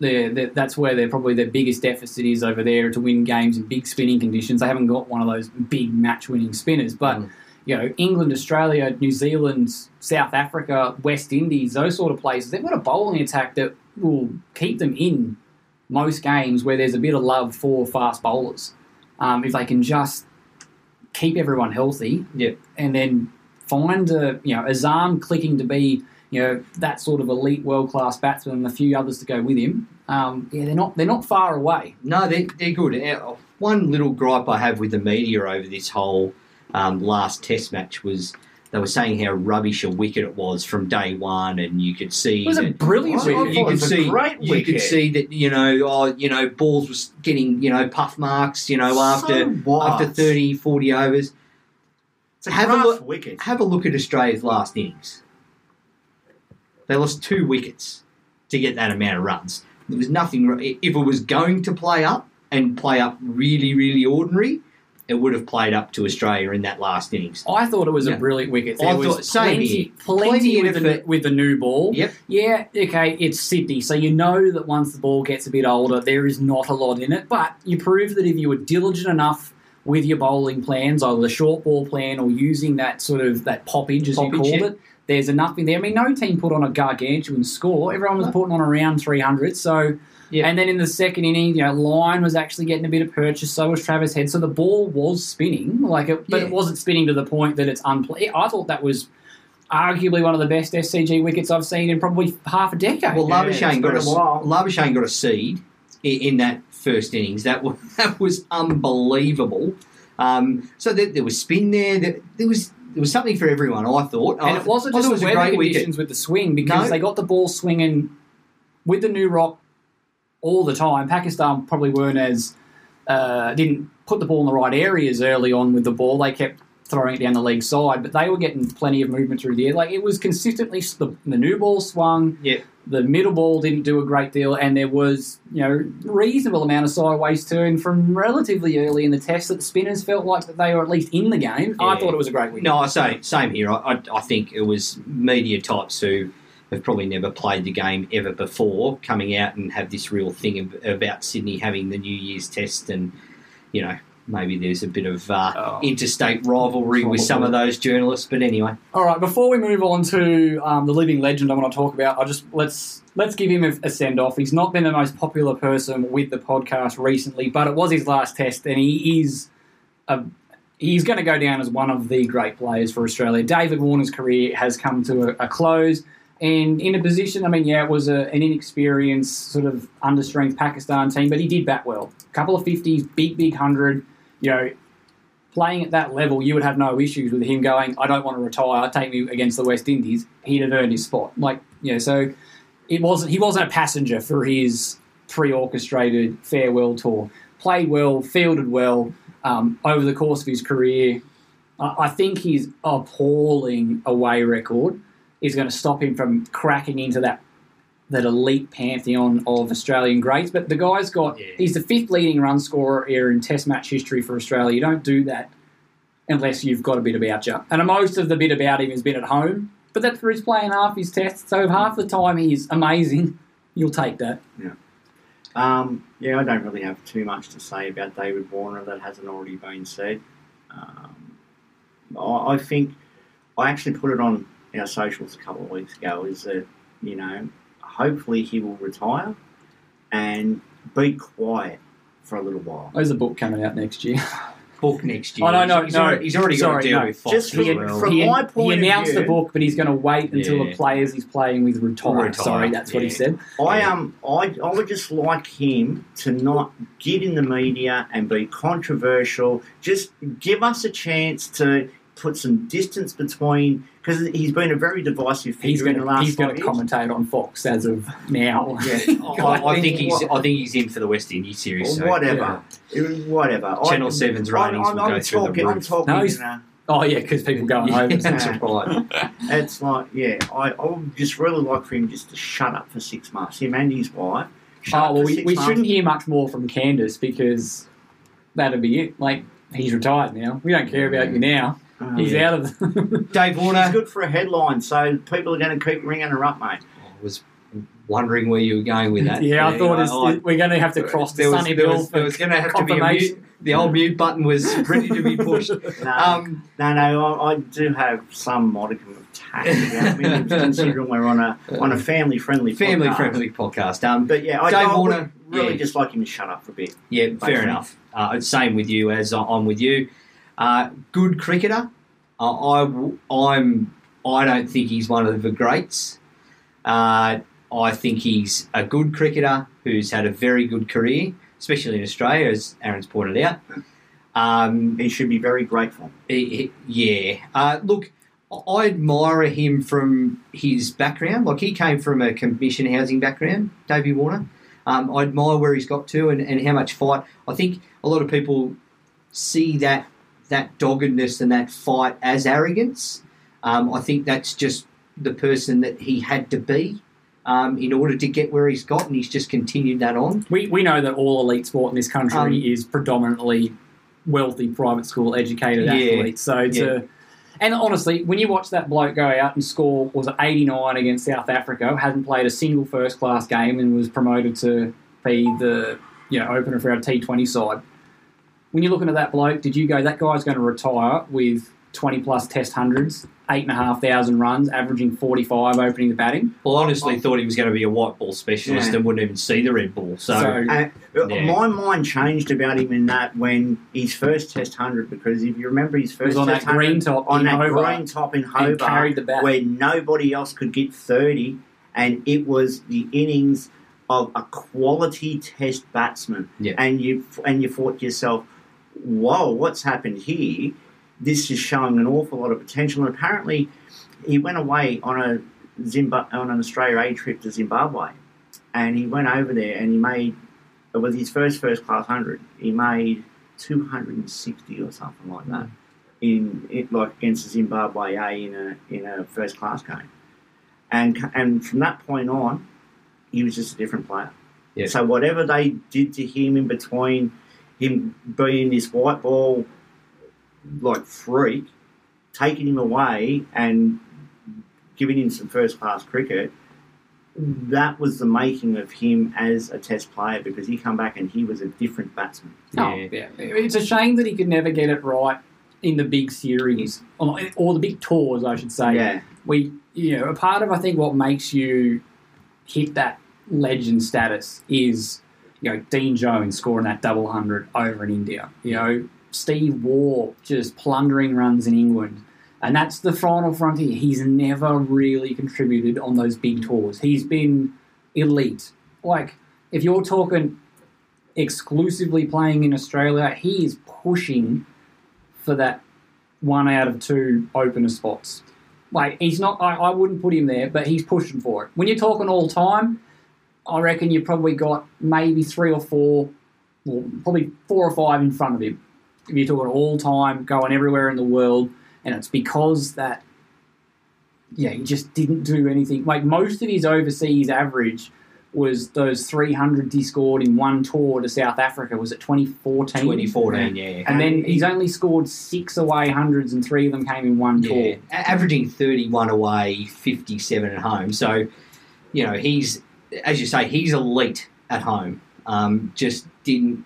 they're, they're, that's where they're probably their biggest deficit is over there to win games in big spinning conditions. They haven't got one of those big match-winning spinners, but you know, England, Australia, New Zealand, South Africa, West Indies, those sort of places, they've got a bowling attack that will keep them in most games where there's a bit of love for fast bowlers. Um, if they can just keep everyone healthy, Yeah. and then find a you know Azam clicking to be you know that sort of elite world class batsman and a few others to go with him. Um, yeah, they're not they're not far away. No, they're, they're good. Uh, One little gripe I have with the media over this whole um, last Test match was they were saying how rubbish a wicket it was from day one, and you could see It was a brilliant wicket. you could see great you could see that you know oh you know balls was getting you know puff marks you know after after 30 40 overs It's a Have a look- wicket. have a look at Australia's last innings they lost two wickets to get that amount of runs there was nothing if it was going to play up and play up really really ordinary it would have played up to Australia in that last innings I thought it was Yeah. a brilliant wicket. I There was thought- same plenty, here. plenty, Plenty with, the, with the new ball. Yep. Yeah, okay, it's Sydney, so you know that once the ball gets a bit older, there is not a lot in it. But you prove that if you were diligent enough with your bowling plans, either the short ball plan or using that sort of that poppage, as Poppage, you called yeah. it, there's enough in there. I mean, no team put on a gargantuan score. Everyone was No. putting on around 300. So, Yeah. and then in the second inning, you know, Lyon was actually getting a bit of purchase. So was Travis Head. So the ball was spinning, like, it, but Yeah. it wasn't spinning to the point that it's unplayed. I thought that was arguably one of the best SCG wickets I've seen in probably half a decade. Well, Yeah, Labuschagne it's got a while. a Labuschagne got a seed in, in that first innings. That was that was unbelievable. Um, so there, there was spin there. There, there was there was something for everyone. I thought, and it wasn't just the was a weather conditions wicket. with the swing because No. they got the ball swinging with the new rock all the time. Pakistan probably weren't as uh, didn't put the ball in the right areas early on with the ball. They kept throwing it down the leg side, but they were getting plenty of movement through the air. Like it was consistently the, the new ball swung. Yeah. The middle ball didn't do a great deal, and there was you know reasonable amount of sideways turn from relatively early in the test that the spinners felt like that they were at least in the game. I thought it was a great win. No, I say same here. I, I, I think it was media types who have probably never played the game ever before coming out and have this real thing about Sydney having the New Year's test and you know maybe there's a bit of uh, Oh. interstate rivalry with some of those journalists. But anyway, All right, before we move on to um, the living legend I want to talk about, I just let's let's give him a, a send off. He's not been the most popular person with the podcast recently, but it was his last test, and he is a he's going to go down as one of the great players for Australia. David Warner's career has come to a, a close. And in a position, I mean, yeah, it was a, an inexperienced, sort of understrength Pakistan team, but he did bat well. A couple of 50s, big, big 100. You know, playing at that level, you would have no issues with him going, I don't want to retire, take me against the West Indies. He'd have earned his spot. Like, you know, so it wasn't he wasn't a passenger for his pre-orchestrated farewell tour. Played well, fielded well um, over the course of his career. I I think his appalling away record is going to stop him from cracking into that that elite pantheon of Australian greats. But the guy's got Yeah. he's the fifth leading run scorer here in Test match history for Australia. You don't do that unless you've got a bit about you. And most of the bit about him has been at home. But that's where he's playing half his tests. So half the time he's amazing. You'll take that. Um, yeah, I don't really have too much to say about David Warner that hasn't already been said. Um, I, I think I actually put it on our socials a couple of weeks ago. Is that you know, hopefully he will retire and be quiet for a little while. There's a book coming out next year. book next year. Oh, no, no, he's, no. already, he's already got Sorry, a deal no. with Fox Just as from- well. from- he, my point he announced view- the book, but he's going to wait until the players he's playing with retire. Retire, Sorry, that's what he said. I Yeah. um I, I would just like him to not get in the media and be controversial. Just give us a chance to put some distance between because he's been a very divisive He's figure going in the last he's going five to commentate on Fox as of now. Yeah. I, I think he's I think he's in for the West Indies series. so- whatever, whatever. Channel I, 7's I'm- ratings I'm, will I'm go through the talking. I'm roof. talking. No, uh, Oh yeah, because people going Yeah, over. that's right. it's like yeah, I, I would just really like for him just to shut up for six months. Him and his wife. Shut Oh up well, for we, six we shouldn't hear much more from Candice because that'd be it. Like he's retired now. We don't care about you now. Uh, He's out of. The Dave It's He's good for a headline, so people are going to keep ringing her up, mate. I was wondering where you were going with that. Yeah, I thought it's, I- we're going to have to cross the there was, Sunny there Bill was, there was for going to have to be a confirmation. mute. The old mute button was ready to be pushed. No, Um, no, no. I, I do have some modicum of tact about me, considering we're on a on a family friendly family friendly podcast. Um, But yeah, I, Dave I would Warner, really yeah. just like him to shut up for a bit. Yeah, fair enough. Uh, same with you as I'm with you. Uh, good cricketer. Uh, I I'm. I don't think he's one of the greats. Uh, I think he's a good cricketer who's had a very good career, especially in Australia, as Aaron's pointed out. Um, He should be very grateful. he- he- yeah. Uh, look, I admire him from his background. Like he came from a commission housing background, Davey Warner. Um, I admire where he's got to and, and how much fight. I think a lot of people see that that doggedness and that fight as arrogance. Um, I think that's just the person that he had to be um, in order to get where he's got, and he's just continued that on. We, we know that all elite sport in this country Um, is predominantly wealthy, private school educated Yeah. athletes. So to, Yeah. and honestly, when you watch that bloke go out and score was it 89 against South Africa, hasn't played a single first class game and was promoted to be the you know opener for our T20 side. When you're looking at that bloke, did you go that guy's going to retire with 20 plus Test hundreds, eight and a half thousand runs, averaging 45 opening the batting? Well, I honestly thought he was going to be a white ball specialist Yeah. and wouldn't even see the red ball. So, So- uh, Yeah. my mind changed about him in that when his first Test hundred, because if you remember his It was first on that green top on in that Hobart green top in and carried the Hobart, bat. where nobody else could get thirty, and it was the innings of a quality Test batsman. Yeah. And you and you thought to yourself, "Whoa, what's happened here? This is showing an awful lot of potential." And apparently, he went away on a on an Australia A trip to Zimbabwe, and he went over there and he made it was his first first class hundred. He made two hundred and sixty or something like that hmm. in it like against the Zimbabwe A in a in a first class game, and and from that point on, he was just a different player. Yeah. So whatever they did to him in between him being this white ball like freak, taking him away and giving him some first class cricket, that was the making of him as a test player because he come back and he was a different batsman. Oh, yeah. It's a shame that he could never get it right in the big series, or or the big tours, I should say. Yeah. We, you know, a part of I think what makes you hit that legend status is, you know, Dean Jones scoring that double hundred over in India. You know, Steve Waugh just plundering runs in England. And that's the final frontier. He's never really contributed on those big tours. He's been elite. Like, if you're talking exclusively playing in Australia, he is pushing for that one out of two opener spots. Like he's not. I, I wouldn't put him there, but he's pushing for it. When you're talking all time, I reckon you've probably got maybe three or four, well, probably four or five in front of him. If you're talking all time, going everywhere in the world, and it's because that, yeah, he just didn't do anything. Like most of his overseas average was those 300 he scored in one tour to South Africa. Was it 2014? 2014, yeah. And then he's only scored six away hundreds, and three of them came in one Yeah, tour. averaging 31 away, 57 at home. So, you know, he's, as you say, he's elite at home. Um, just didn't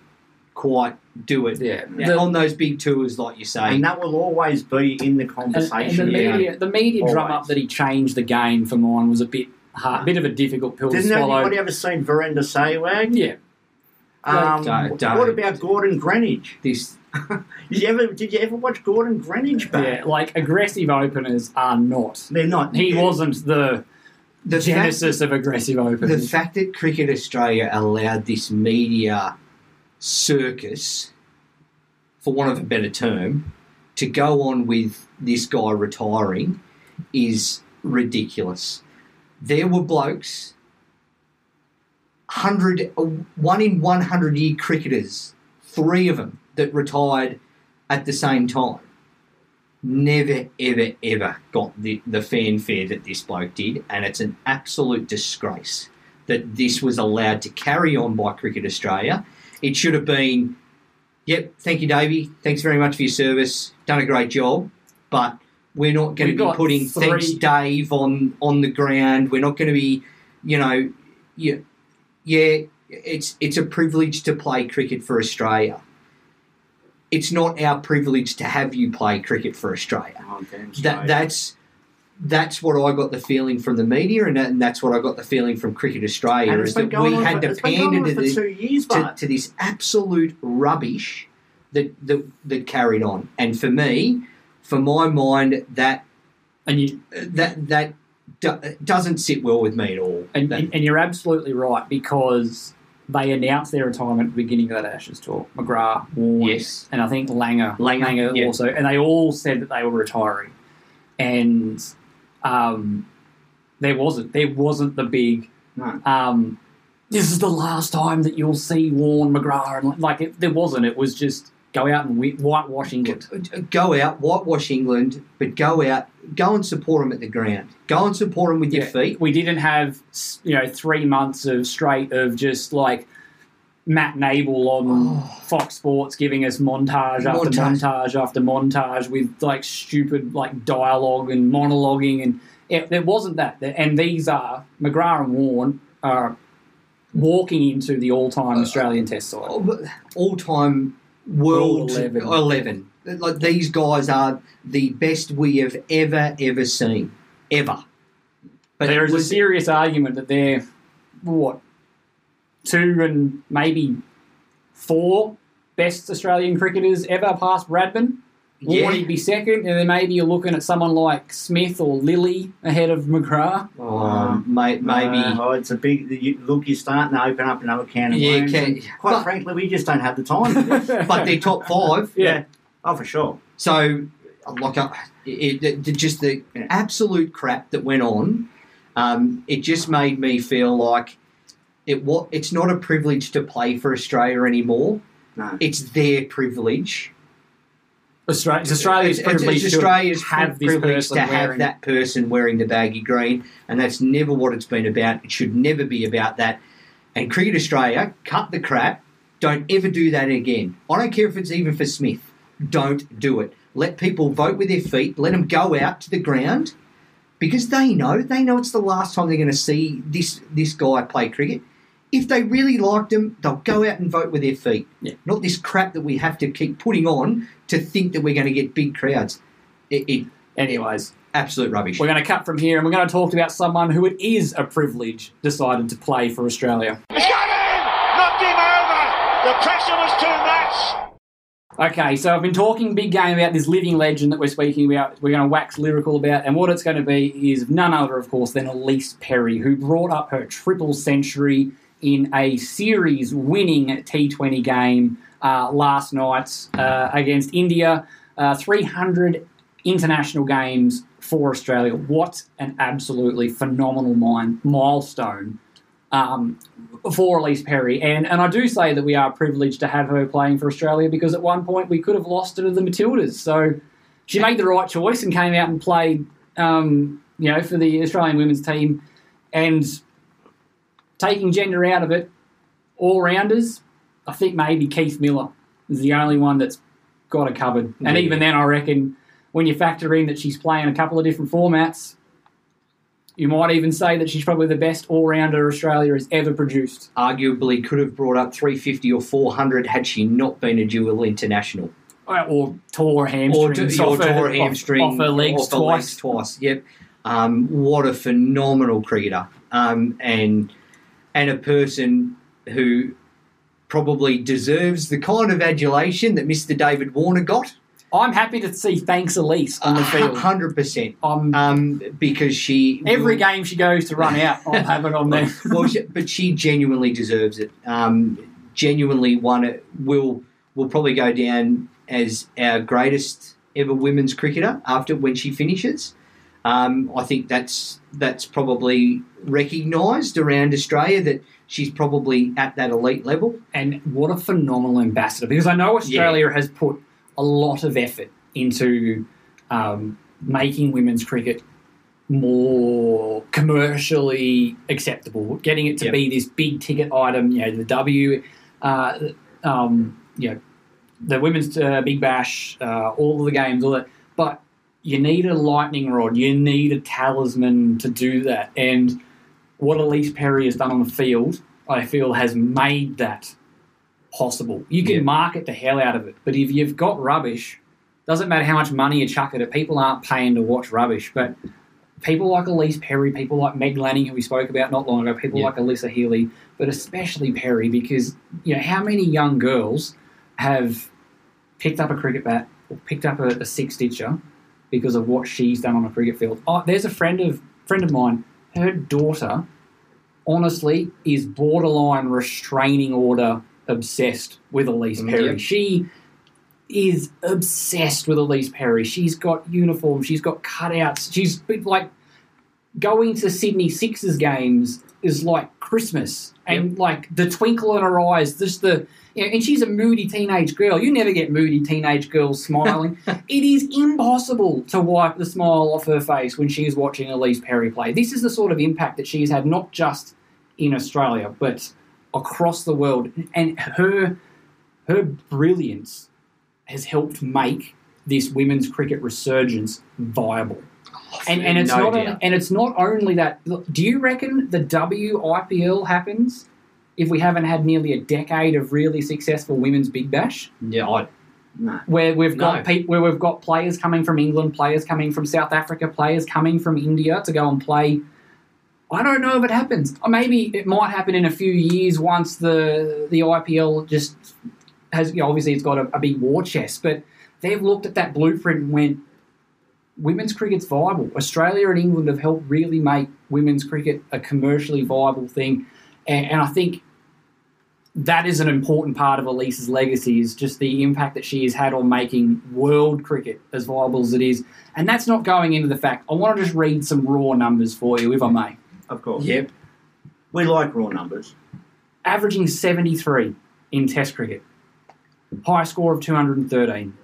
quite do it Yeah. Yeah, on those big tours, like you say. And that will always be in the And, and conversation. the media, the media drum up that he changed the game for mine was a bit hard, bit of a difficult pill Didn't to swallow. anybody ever seen Virender Sehwag? Yeah, Um, Don't- don't. what about Gordon Greenidge? this, Did you ever did you ever watch Gordon Greenidge back? yeah, like aggressive openers are not. They're not. He wasn't the the fact, genesis of aggressive the fact that Cricket Australia allowed this media circus, for want of a better term, to go on with this guy retiring is ridiculous. There were blokes, hundred, one in one hundred year cricketers, three of them that retired at the same time. Never, ever, ever got the, the fanfare that this bloke did, and it's an absolute disgrace that this was allowed to carry on by Cricket Australia. It should have been, yep, thank you, Davey. Thanks very much for your service. Done a great job. But we're not going to be putting three- thanks, Dave, on, on the ground. We're not going to be you know, yeah, yeah, it's it's a privilege to play cricket for Australia. It's not our privilege to have you play cricket for Australia. Oh. That that's that's what I got the feeling from the media, and, that, and that's what I got the feeling from Cricket Australia is that we had for- to it's been going pander to, for this, years, to, to this absolute rubbish that, that that carried on. And for me, for my mind, that and you uh, that that do, doesn't sit well with me at all. And, and, and you're absolutely right because they announced their retirement at the beginning of that Ashes tour. McGrath, Warne, Yes. and I think Langer, Langer, yeah. also, and they all said that they were retiring, and um, there wasn't there wasn't the big. No. Um, this is the last time that you'll see Warne McGrath, and like it, there wasn't. It was just go out and whitewash England. Uh, go out, whitewash England, but go out, go and support them at the ground. Go and support them with your feet. We didn't have you know three months of straight of just like Matt Nable on oh. Fox Sports giving us montage after Montage. montage after montage with like stupid like dialogue and monologuing and it, there wasn't that. And these are McGrath and Warne are walking into the all-time uh, Australian Test side. All time world World 11. 11. Like these guys are the best we have ever, ever seen. Ever. But there is a serious argument that they're what two and maybe four best Australian cricketers ever past Bradman. Yeah. Warney be second, and then maybe you're looking at someone like Smith or Lillee ahead of McGrath. Um, may, maybe. Uh, oh, it's a big you, look. You're starting to open up another can of Yeah, worms. can- quite but- frankly, we just don't have the time. but they're top five. Yeah. Oh, for sure. So, like, uh, it, it, it- just the absolute crap that went on, um, it just made me feel like it. What it's not a privilege to play for Australia anymore. No. It's their privilege. Australia, it's Australia's It's- it's privilege Australia's to have this privilege to have that person wearing the baggy green, and that's never what it's been about. It should never be about that. And Cricket Australia, cut the crap. Don't ever do that again. I don't care if it's even for Smith. Don't do it. Let people vote with their feet. Let them go out to the ground because they know they know it's the last time they're going to see this this guy play cricket. If they really liked them, they'll go out and vote with their feet. Yeah. Not this crap that we have to keep putting on to think that we're going to get big crowds. It, it Anyways, absolute rubbish. we're going to cut from here and we're going to talk about someone who it is a privilege decided to play for Australia. He's got him! Knocked him over! The pressure was too much! Okay, so I've been talking big game about this living legend that we're speaking about. We're going to wax lyrical about, and what it's going to be is none other, of course, than Elise Perry, who brought up her triple century in a series-winning T20 game uh, last night uh, against India. Uh, 300 international games for Australia. What an absolutely phenomenal milestone um, for Elise Perry. And and I do say that we are privileged to have her playing for Australia because at one point we could have lost her to the Matildas. So she made the right choice and came out and played, um, you know, for the Australian women's team. And taking gender out of it, all rounders, I think maybe Keith Miller is the only one that's got it covered. And Yeah. even then, I reckon when you factor in that she's playing a couple of different formats, you might even say that she's probably the best all rounder Australia has ever produced. Arguably could have brought up 350 or 400 had she not been a dual international. Uh, Or tore Or, hamstrings or off, her, tore off- hamstring off, her legs off her twice. legs twice. Yep. Um, what a phenomenal cricketer. Um, and and a person who probably deserves the kind of adulation that Mr. David Warner got. I'm happy to see thanks Elise on the field. Hundred percent. Um, because she Every will- game she goes to run out, I'll have it on there. well, she, but she genuinely deserves it. Um, genuinely won it. Will will probably go down as our greatest ever women's cricketer after when she finishes. Um, I think that's that's probably recognised around Australia that she's probably at that elite level. And what a phenomenal ambassador! Because I know Australia has put a lot of effort into um, making women's cricket more commercially acceptable, getting it to Yep. be this big ticket item. You know, the W, uh, um, you know, the women's uh, Big Bash, uh, all of the games, all that. But you need a lightning rod. You need a talisman to do that. And what Elise Perry has done on the field, I feel, has made that possible. You can Yeah. market the hell out of it, but if you've got rubbish, doesn't matter how much money you chuck at it, people aren't paying to watch rubbish. But people like Elise Perry, people like Meg Lanning, who we spoke about not long ago, people Yeah. like Alyssa Healy, but especially Perry, because you know how many young girls have picked up a cricket bat or picked up a, a six stitcher because of what she's done on a cricket field. Oh, there's a friend of friend of mine. Her daughter, honestly, is borderline restraining order obsessed with Elise Mm, Perry. yep. She is obsessed with Elise Perry. She's got uniforms. She's got cutouts. She's been, like going to Sydney Sixers games is like Christmas, and like the twinkle in her eyes, just the you know, and she's a moody teenage girl. You never get moody teenage girls smiling. it is impossible to wipe the smile off her face when she's watching Elise Perry play. This is the sort of impact that she's had not just in Australia but across the world, and her her brilliance has helped make this women's cricket resurgence viable. And, and it's No not only, and it's not only that. look, Do you reckon the WIPL happens if we haven't had nearly a decade of really successful women's Big Bash, Yeah, I, No. where we've got No. peop where we've got players coming from England, players coming from South Africa, players coming from India to go and play? I don't know if it happens. Or maybe it might happen in a few years once the the IPL just has. You know, obviously, it's got a, a big war chest, but they've looked at that blueprint and went, women's cricket's viable. Australia and England have helped really make women's cricket a commercially viable thing, and, and I think that is an important part of Elise's legacy is just the impact that she has had on making world cricket as viable as it is. And that's not going into the fact. I want to just read some raw numbers for you, if I may. Of course. yep. We like raw numbers. Averaging 73 in Test cricket, high score of 213,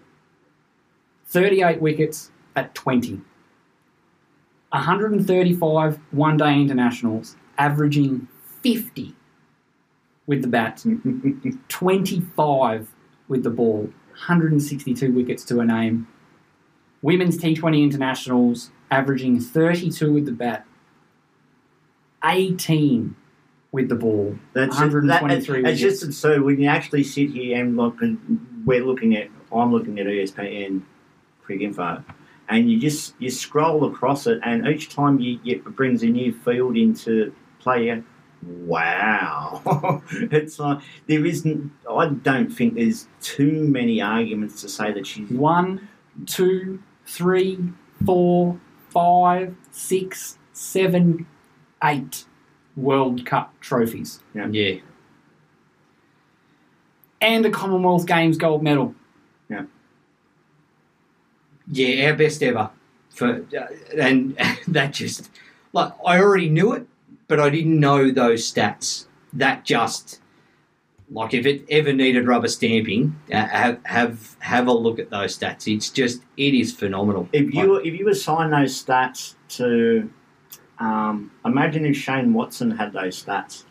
38 wickets at 20, 135 one day internationals, averaging 50 with the bat, 25 with the ball, 162 wickets to a name. Women's T20 internationals averaging 32 with the bat, 18 with the ball, That's 123 That, it's just absurd when you actually sit here and look. And we're looking at. I'm looking at ESPN Cricket Info, and you just you scroll across it, and each time you, you it brings a new field into play. Wow, it's like there isn't. I don't think there's too many arguments to say that she's One, two, three, four, five, six, seven, eight World Cup trophies. Yeah. And a Commonwealth Games gold medal. Yeah, our best ever. For uh, and that just like I already knew it, but I didn't know those stats. That just like if it ever needed rubber stamping, uh, have have have a look at those stats. It's just it is phenomenal. If you if you assign those stats to, um, imagine if Shane Watson had those stats.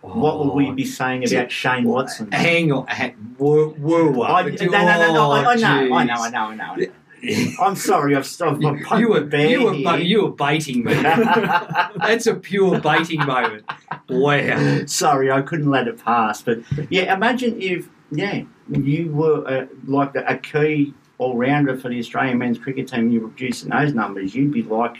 What would we be saying about Shane Watson? Hang on, hang, whoa, whoa, I, no, no, no, no, I, I know, I know, I know, I know. I'm sorry, I've stopped. You, you were you were you were baiting me. That's a pure baiting moment. Wow. Sorry, I couldn't let it pass. But yeah, imagine if yeah you were uh, like a, a key all rounder for the Australian men's cricket team. You were producing those numbers. You'd be like,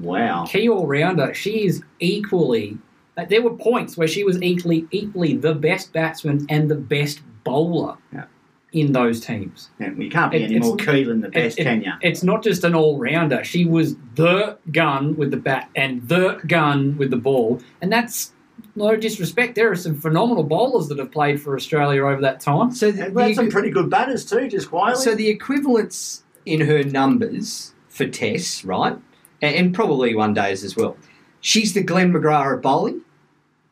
wow. Key all rounder. She is equally. like, There were points where she was equally equally the best batsman and the best bowler Yeah. In those teams. Yeah, you can't be It- any more key than the best, It- it- can you? It's not just an all rounder. She was the gun with the bat and the gun with the ball. And that's no disrespect. There are some phenomenal bowlers that have played for Australia over that time. So the, And we had the- some pretty good batters too, just quietly. So the equivalence in her numbers for tests, right, and, and probably one days as well. She's the Glenn McGrath of bowling,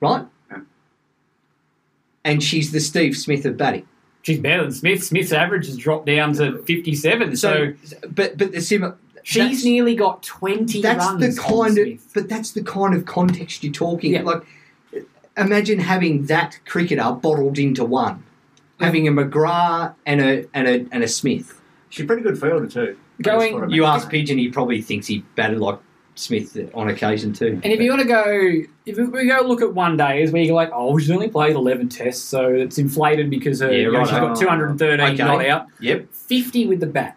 right? Yeah. And she's the Steve Smith of batting. She's better than Smith. Smith's average has dropped down to 57. So, So, but but the similar. she's nearly got 20 that's runs. the kind of but that's the kind of context you're talking Yeah. like imagine having that cricketer bottled into one having a mcgrath and a and a and a smith She's a pretty good fielder too. Going- That's what I you ask pigeon he probably thinks he batted like Smith on occasion too. And if you want to go, if we go look at one day, is where you're like, oh, she's only played 11 tests, so it's inflated because her, Yeah, you know, right. she's got 213 Okay. not out. Yep, 50 with the bat.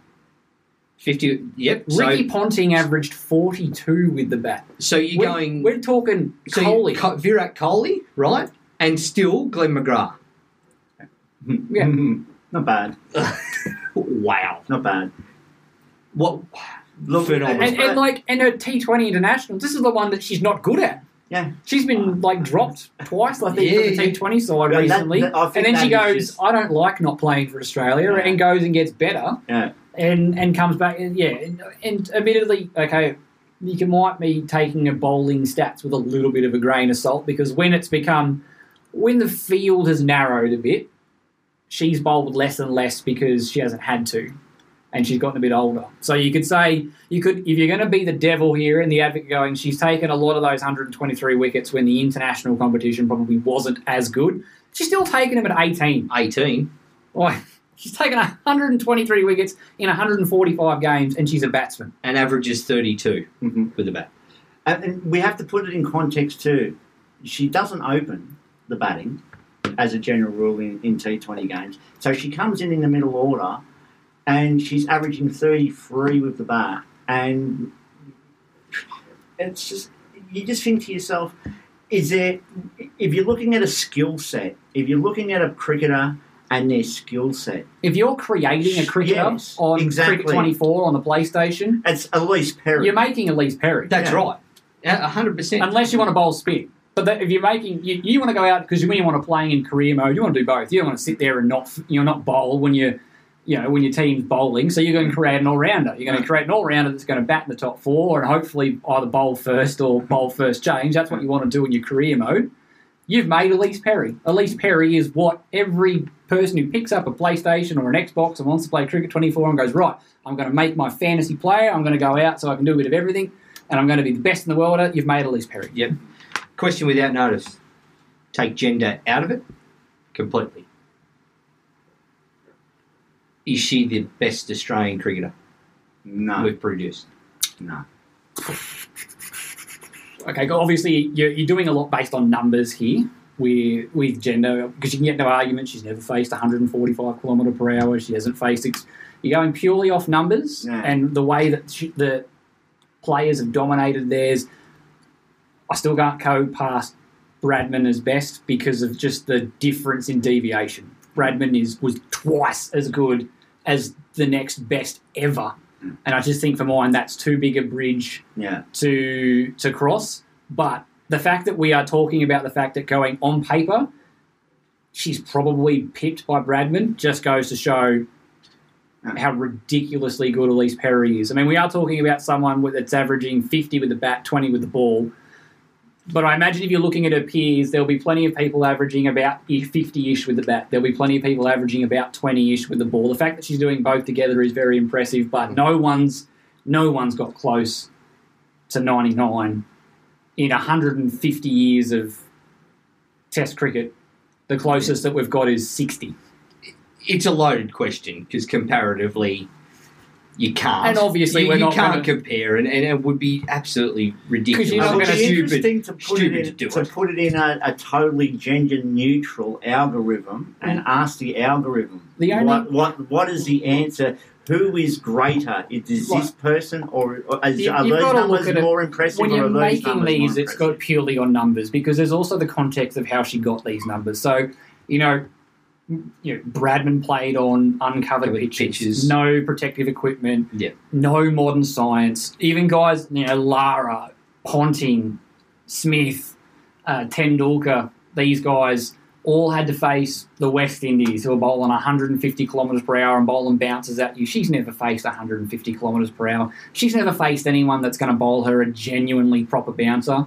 fifty. Yep. So, Ricky Ponting averaged 42 with the bat. so you're we're, going. We're talking so Kohli. Co- Virat Kohli, right? And still Glenn McGrath. Yeah. Not bad. Wow. Not bad. What? Look, Phenomenal. and, and like, and her T20 internationals, this is the one that she's not good at. Yeah. She's been like dropped twice, I think, Yeah, from the. T20 side Yeah, recently. that- I and then she goes, just- I don't like not playing for Australia, Yeah. and goes and gets better. Yeah. and and comes back. and- Yeah, and, and admittedly, okay, you can might be taking a bowling stats with a little bit of a grain of salt because when it's become when the field has narrowed a bit, she's bowled less and less because she hasn't had to, and she's gotten a bit older. So you could say you could if you're going to be the devil here and the advocate going, she's taken a lot of those 123 wickets when the international competition probably wasn't as good. She's still taking them at 18. 18. Boy, she's taken 123 wickets in 145 games, and she's a batsman. and averages 32 Mhm. with the bat. And, and we have to put it in context too. She doesn't open the batting as a general rule in, in T20 games. So she comes in in the middle order and she's averaging 33 with the bat. And it's just, you just think to yourself, is there, if you're looking at a skill set, if you're looking at a cricketer and their skill set, If you're creating a cricketer Yes, on exactly. Cricket 24 on the PlayStation, it's Elise Perry. you're making Elise Perry. That's Yeah. right. Yeah, 100%. Unless you want to bowl spin. But that, if you're making, you, you want to go out because when you want to play in career mode, you want to do both. You don't want to sit there and not, you know, not bowl when you, you know, when your team's bowling. So you're going to mm. create an all rounder. You're going to mm. create an all rounder that's going to bat in the top four and hopefully either bowl first or bowl first change. That's what you want to do in your career mode. You've made Elise Perry. Elise Perry is what every person who picks up a PlayStation or an Xbox and wants to play Cricket 24 and goes, right, I'm going to make my fantasy player. I'm going to go out so I can do a bit of everything and I'm going to be the best in the world at it. You've made Elise Perry. Yep. Question without notice. Take gender out of it completely. Is she the best Australian cricketer no, we've produced? no. Okay, go- obviously you're, you're doing a lot based on numbers here with with gender because you can get no argument. She's never faced 145 kilometre per hour. She hasn't faced. Ex- you're going purely off numbers Yeah. and the way that she, the players have dominated theirs. I still can't go past Bradman as best because of just the difference in deviation. Bradman is was twice as good as the next best ever, and I just think for mine that's too big a bridge Yeah. to to cross. But the fact that we are talking about the fact that going on paper, she's probably pipped by Bradman just goes to show how ridiculously good Elise Perry is. I mean, we are talking about someone that's averaging 50 with the bat, 20 with the ball. But I imagine if you're looking at her peers, there'll be plenty of people averaging about 50 ish with the bat. There'll be plenty of people averaging about 20 ish with the ball. The fact that she's doing both together is very impressive, but mm. no one's no one's got close to 99 in 150 years of Test cricket. The closest that we've got is 60. It's a loaded question because comparatively, you can't. And obviously you, we're you not can't gonna- compare, and, and it would be absolutely ridiculous. you're not It'd gonna be stupid, interesting to put stupid it to in, do to it. put it in a, a totally gender neutral algorithm and mm. ask the algorithm The only- what, what what is the answer? Who is greater? Is this Like- person or, or is, You- are you've those numbers look it- more impressive? when or you're are those making these, more it's got purely on numbers because there's also the context of how she got these numbers. So, you know, you know, Bradman played on uncovered pitches, pitches. no protective equipment, Yeah. no modern science. Even guys, you know, Lara, Ponting, Smith, uh, Tendulkar, these guys all had to face the West Indies who are bowling 150 kilometres per hour and bowling bounces at you. She's never faced 150 kilometres per hour. She's never faced anyone that's going to bowl her a genuinely proper bouncer.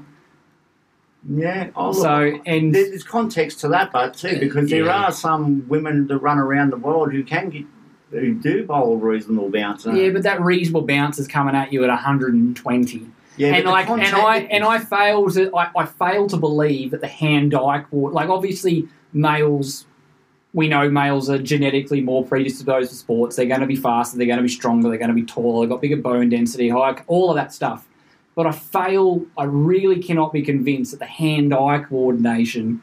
Yeah. Oh, So, look, and- there's context to that, but too, because there Yeah. are some women that run around the world who can get who do bowl a reasonable bouncer. Yeah, but that reasonable bounce is coming at you at 120. Yeah, and like, and I and I fail to I, I fail to believe that the hand eye coord like obviously males we know males are genetically more predisposed to sports. They're going to be faster. They're going to be stronger. They're going to be taller. They've got bigger bone density, high, all of that stuff. But I fail. I really cannot be convinced that the hand-eye coordination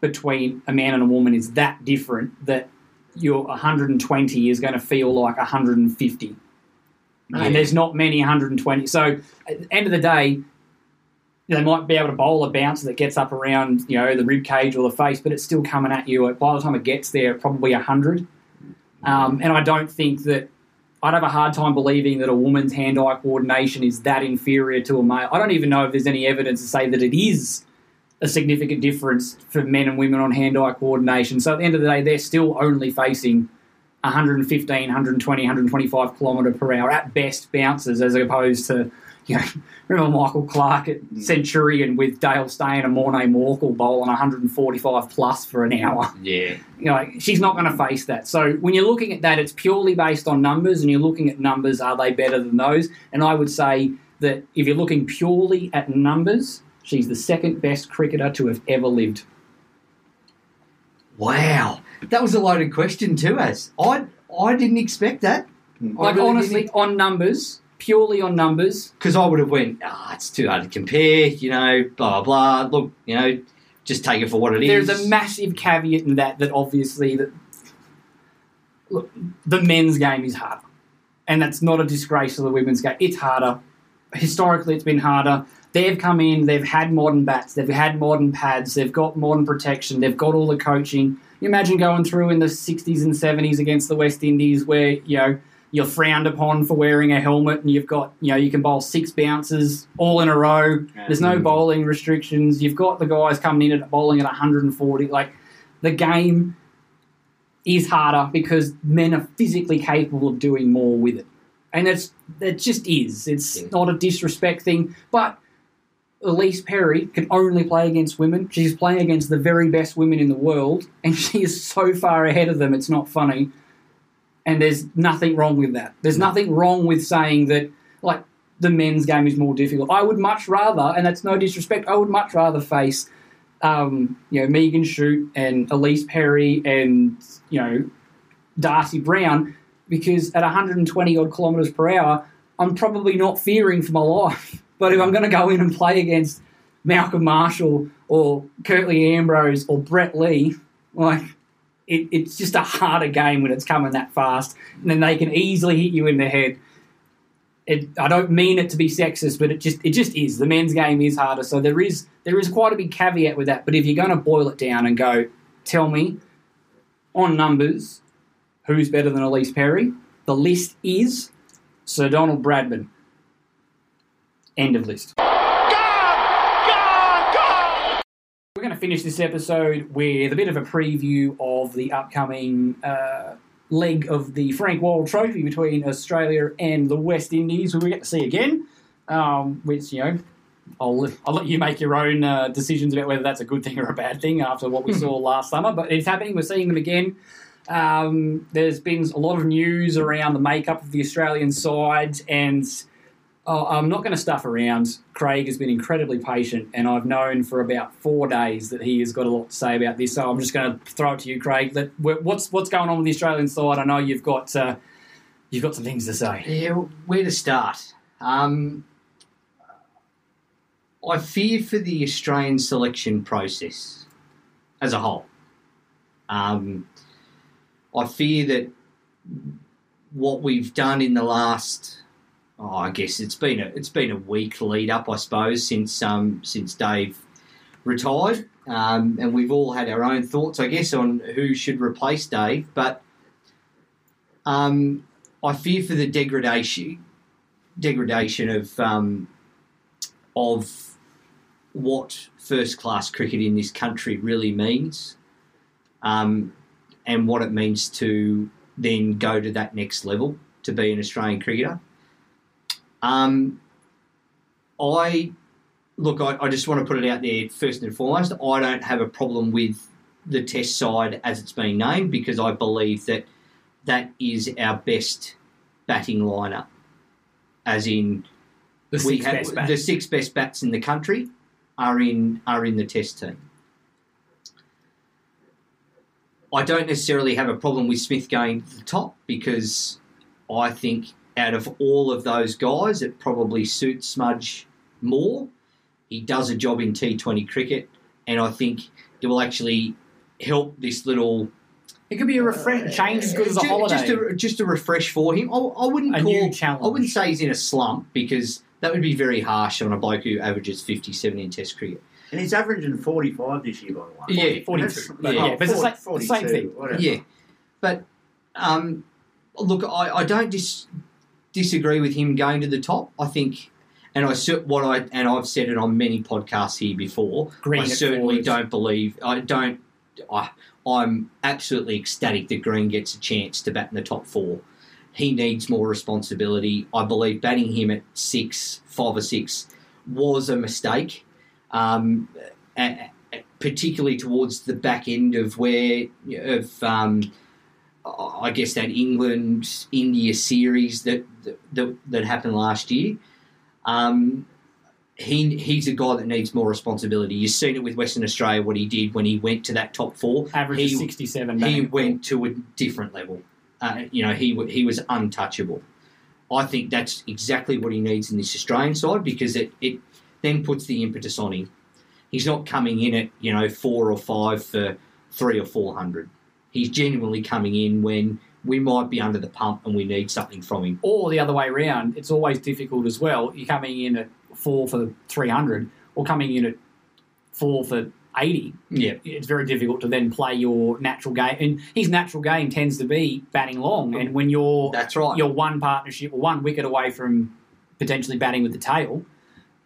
between a man and a woman is that different that your 120 is going to feel like 150. And there's not many 120. So at the end of the day, they might be able to bowl a bouncer that gets up around, you know, the rib cage or the face, but it's still coming at you. By the time it gets there, probably 100. Um, and I don't think that I'd have a hard time believing that a woman's hand-eye coordination is that inferior to a male. I don't even know if there's any evidence to say that it is a significant difference for men and women on hand-eye coordination. So at the end of the day, they're still only facing 115, 120, 125 kilometre per hour at best bounces, as opposed to you know, remember Michael Clarke at mm. Centurion with Dale Steyn and Morne Morkel bowling 145 plus for an hour. Yeah. You know, she's not going to face that. So when you're looking at that, it's purely based on numbers, and you're looking at numbers. Are they better than those? And I would say that if you're looking purely at numbers, she's the second best cricketer to have ever lived. Wow. That was a loaded question too, as I I didn't expect that. Hmm. Like honestly, on numbers, purely on numbers, because I would have went, ah, it's too hard to compare. You know, blah blah blah. Look, you know, just take it for what it is. there's a massive caveat in that that obviously that look, the men's game is harder, and that's not a disgrace to the women's game. It's harder. Historically, it's been harder. They've come in. They've had modern bats. They've had modern pads. They've got modern protection. They've got all the coaching. You imagine going through in the 60s and 70s against the West Indies, where you know you're frowned upon for wearing a helmet, and you've got you know you can bowl six bounces all in a row. There's no mm. bowling restrictions. You've got the guys coming in at bowling at 140. Like the game is harder because men are physically capable of doing more with it, and it's it just is. It's not a disrespect thing, but. Ellyse Perry can only play against women. She's playing against the very best women in the world, and she is so far ahead of them, it's not funny. And there's nothing wrong with that. There's nothing wrong with saying that, like, the men's game is more difficult. I would much rather, and that's no disrespect, I would much rather face, um, you know, Megan Schutt and Ellyse Perry and, you know, D'Arcy Brown, because at 120 odd kilometres per hour, I'm probably not fearing for my life. But if I'm going to go in and play against Malcolm Marshall or Curtly Ambrose or Brett Lee, like it, it's just a harder game when it's coming that fast, and then they can easily hit you in the head. It, I don't mean it to be sexist, but it just it just is. The men's game is harder, so there is there is quite a big caveat with that. But if you're going to boil it down and go, tell me on numbers, who's better than Ellyse Perry? The list is Sir Donald Bradman. End of list. We're going to finish this episode with a bit of a preview of the upcoming uh, leg of the Frank Worrell Trophy between Australia and the West Indies, who we get to see again. Um, which you know, I'll I'll let you make your own uh, decisions about whether that's a good thing or a bad thing after what we saw last summer. But it's happening. We're seeing them again. Um, there's been a lot of news around the makeup of the Australian side, and I'm not going to stuff around. Craig has been incredibly patient, and I've known for about four days that he has got a lot to say about this. So I'm just going to throw it to you, Craig. That what's what's going on with the Australian side? I know you've got uh, you've got some things to say. Yeah, where to start? Um, I fear for the Australian selection process as a whole. Um, I fear that what we've done in the last, oh, I guess it's been a it's been a week lead up, I suppose, since um, since Dave retired, um, and we've all had our own thoughts, I guess, on who should replace Dave. But um, I fear for the degradation degradation of um, of what first class cricket in this country really means, um, and what it means to then go to that next level to be an Australian cricketer. Um, I look, I, I just want to put it out there first and foremost. I don't have a problem with the test side as it's been named because I believe that that is our best batting lineup, as in The six have best bats. the six best bats in the country are in are in the test team. I don't necessarily have a problem with Smith going to the top because I think out of all of those guys, it probably suits Smudge more. He does a job in T20 cricket, and I think it will actually help this little It could be a refresh, change as good as a Ju- holiday. Just a, just a refresh for him. I, I wouldn't A call. new challenge. I wouldn't say he's in a slump because that would be very harsh on a bloke who averages 57 in Test cricket. And he's averaging 45 this year, by the way. Yeah, 42. That's- But yeah, yeah, but it's the same- 42, the same thing. whatever. Yeah, but um, look, I, I don't dis, disagree with him going to the top. I think, and I what I and I've said it on many podcasts here before. Green I certainly forwards. don't believe. I don't. I, I'm absolutely ecstatic that Green gets a chance to bat in the top four. He needs more responsibility. I believe batting him at six, five or six, was a mistake. Um, particularly towards the back end of where of um, I guess that England India series that that, that happened last year. Um, he he's a guy that needs more responsibility. You've seen it with Western Australia what he did when he went to that top four. Average he, 67. he went to a different level. Uh, you know, he he was untouchable. I think that's exactly what he needs in this Australian side because it, it then puts the impetus on him. He's not coming in at you know four or five for three or four hundred. He's genuinely coming in when we might be under the pump and we need something from him. or the other way around, it's always difficult as well. You're coming in at four for 300 or coming in at four for 80. Yeah, It's very difficult to then play your natural game. And his natural game tends to be batting long. And when you're, that's right. you're one partnership or one wicket away from potentially batting with the tail,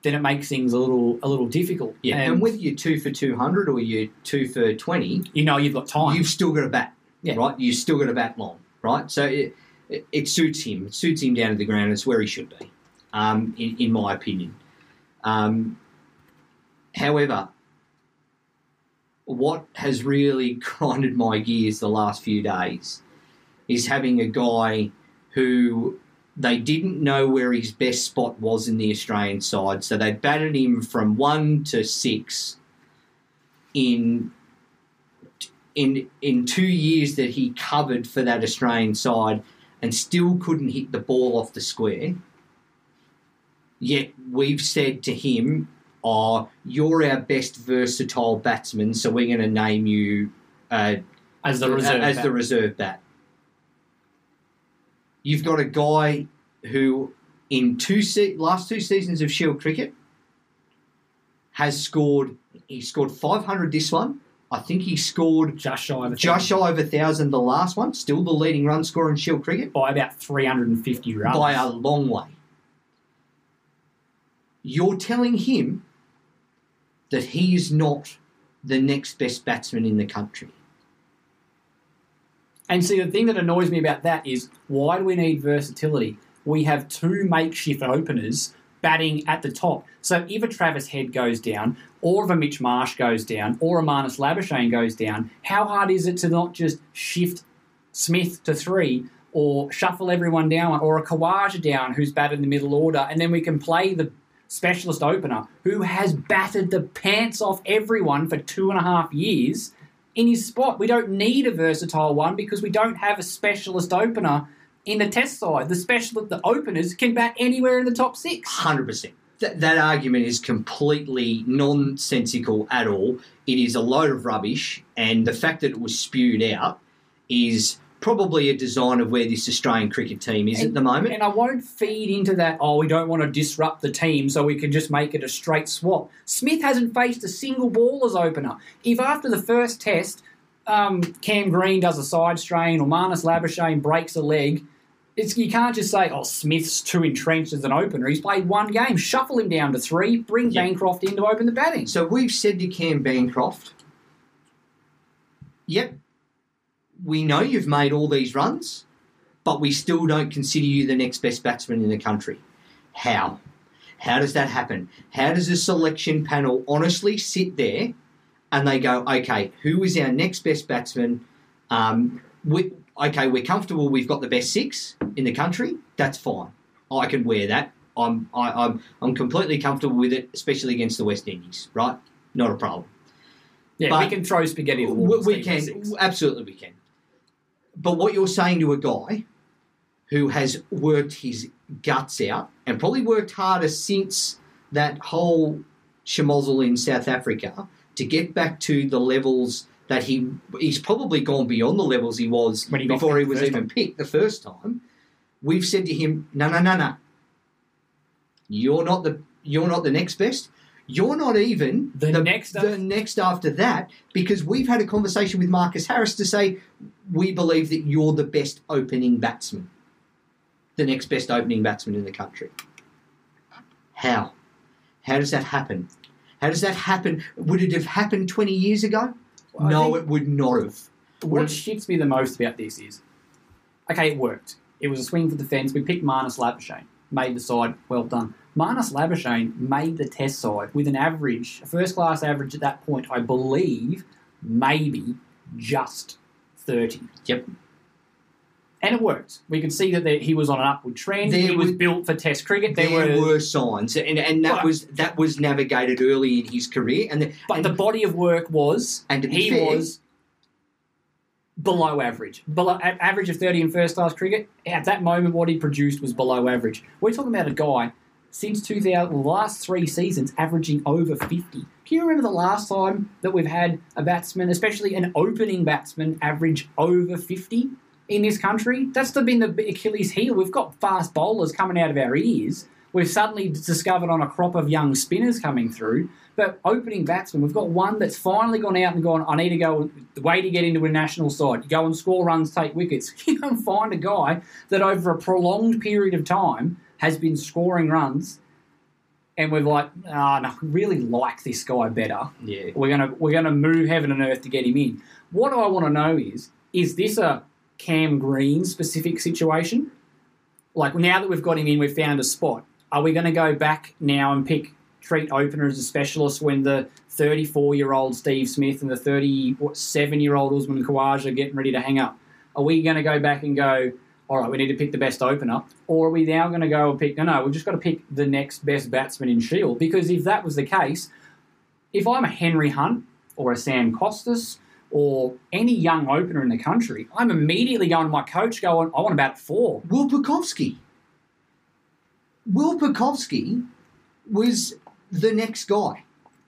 then it makes things a little a little difficult. yeah, and, whether you're two for two hundred or you're two for twenty, you know you've got time. you've still got a bat, Yeah. right? You've still got a bat long, right? So it, it, it suits him. It suits him down to the ground. It's where he should be, um, in, in my opinion. Um, however, what has really grinded my gears the last few days is having a guy who they didn't know where his best spot was in the Australian side, so they batted him from one to six in in in two years that he covered for that Australian side and still couldn't hit the ball off the square. Yet we've said to him, "Oh, you're our best versatile batsman, so we're going to name you uh, as the reserve. as bat. the reserve bat." You've got a guy who, in two se- last two seasons of Shield cricket, has scored. He scored 500 this one. I think he scored just shy of a just shy of a thousand the last one. Still the leading run scorer in Shield cricket by about 350 runs. by a long way. You're telling him that he is not the next best batsman in the country. And see, the thing that annoys me about that is why do we need versatility? We have two makeshift openers batting at the top. So if a Travis Head goes down, or if a Mitch Marsh goes down, or a Marnus Labuschagne goes down, how hard is it to not just shift Smith to three, or shuffle everyone down, or a Khawaja down who's batted in the middle order, and then we can play the specialist opener who has battered the pants off everyone for two and a half years in his spot. We don't need a versatile one because we don't have a specialist opener in the test side. The specialist, the openers can bat anywhere in the top six. Hundred percent. That argument is completely nonsensical at all. It is a load of rubbish, and the fact that it was spewed out is probably a design of where this Australian cricket team is at the moment. And I won't feed into that, oh, we don't want to disrupt the team so we can just make it a straight swap. Smith hasn't faced a single ball as opener. If after the first test, um, Cam Green does a side strain or Marnus Labuschagne breaks a leg, it's, you can't just say, oh, Smith's too entrenched as an opener. He's played one game. Shuffle him down to three, bring Yeah. Bancroft in to open the batting. So we've said to Cam Bancroft, yep, we know you've made all these runs, but we still don't consider you the next best batsman in the country. How? How does that happen? How does a selection panel honestly sit there and they go, okay, who is our next best batsman? Um, we, okay, we're comfortable. We've got the best six in the country. That's fine. I can wear that. I'm I, I'm I'm completely comfortable with it, especially against the West Indies. Right? Not a problem. yeah, but- we can throw spaghetti We, we can absolutely we can. But what you're saying to a guy who has worked his guts out and probably worked harder since that whole schmozzle in South Africa to get back to the levels that he he's probably gone beyond the levels he was he before he was even time. picked the first time. We've said to him, no, no, no, no. You're not the you're not the next best. You're not even The next the next after that because we've had a conversation with Marcus Harris to say we believe that you're the best opening batsman, the next best opening batsman in the country. How? How does that happen? How does that happen? Would it have happened 20 years ago? Well, no, it would not have. What shits me the most about this is, okay, it worked. It was a swing for the fence. We picked Marnus Labuschagne, made the side. Well done. Marnus Labuschagne made the test side with an average, a first class average at that point, I believe, maybe just 30. Yep. And it worked. We could see that there, he was on an upward trend. There he was was- built for Test cricket. There, There were, were signs, and, and that was that was navigated early in his career, and the, but and, the body of work was, And he fair- was below average. Below average of 30 in first class cricket. At that moment, what he produced was below average. We're talking about a guy since 2000, the last three seasons, averaging over 50. Can you remember the last time that we've had a batsman, especially an opening batsman, average over 50 in this country? That's been the Achilles heel. We've got fast bowlers coming out of our ears. We've suddenly discovered on a crop of young spinners coming through. But opening batsmen, we've got one that's finally gone out and gone, I need to go, the way to get into a national side, go and score runs, take wickets. You and find a guy that over a prolonged period of time has been scoring runs, and we're like, ah, no, we really like this guy better. yeah, We're gonna we're gonna move heaven and earth to get him in. What I want to know is, is this a Cam Green specific situation? Like now that we've got him in, we've found a spot. Are we going to go back now and pick treat opener as a specialist when the 34 year old Steve Smith and the 37 year old Usman Khawaja are getting ready to hang up? Are we going to go back and go? All right, we need to pick the best opener, or are we now going to go and pick? No, no, we've just got to pick the next best batsman in Shield because if that was the case, if I'm a Henry Hunt or a Sam Konstas or any young opener in the country, I'm immediately going to my coach going, I want at four. Will Pucovski. Will Pucovski was the next guy.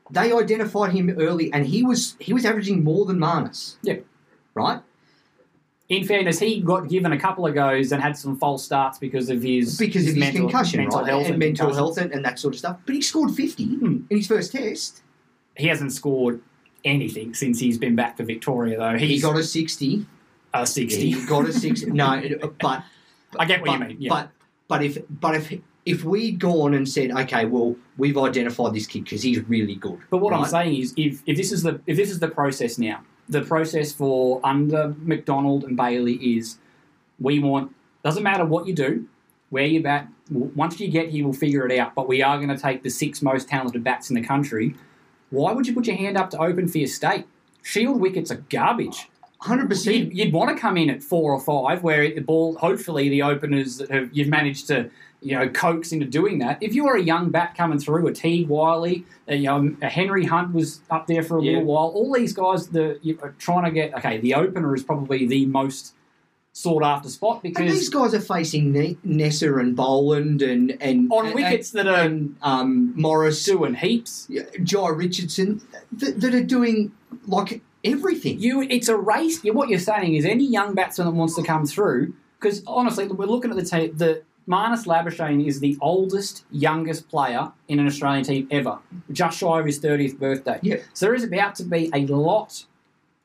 They identified him early, and he was he was averaging more than Marnus, Yeah. right? In fairness, he got given a couple of goes and had some false starts because of his Because of his mental, concussion, mental right? health and, mental health and, and that sort of stuff. But he scored fifty hmm. in his first test. He hasn't scored anything since he's been back to Victoria, though. He's He got a sixty. a sixty. He got a sixty. no, but I get what but, you mean. Yeah. But but if but if if we'd gone and said, okay, well, we've identified this kid because he's really good. But what I'm saying is, if, if this is the if this is the process now, the process for under McDonald and Bailey is, we want doesn't matter what you do, where you bat. Once you get here, we'll figure it out. But we are going to take the six most talented bats in the country. Why would you put your hand up to open for your state? Shield wickets are garbage. hundred percent. You'd, you'd want to come in at four or five, where the ball, hopefully, the openers that have you've managed to, you know, coax into doing that. If you're a young bat coming through, a Teague Wyllie, a, you know, a Henry Hunt was up there for a Yeah. little while. All these guys, the you are trying to get. Okay, the opener is probably the most sought after spot because And these guys are facing Ne- Neser and Boland and and on and- wickets that are and um, Morris, doing heaps. Jhye Richardson, that, that are doing like everything. You, it's a race. You, what you're saying is any young batsman that wants to come through. Because honestly, we're looking at the team. The Marnus Labuschagne is the oldest, youngest player in an Australian team ever, just shy of his 30th birthday. Yeah. So there is about to be a lot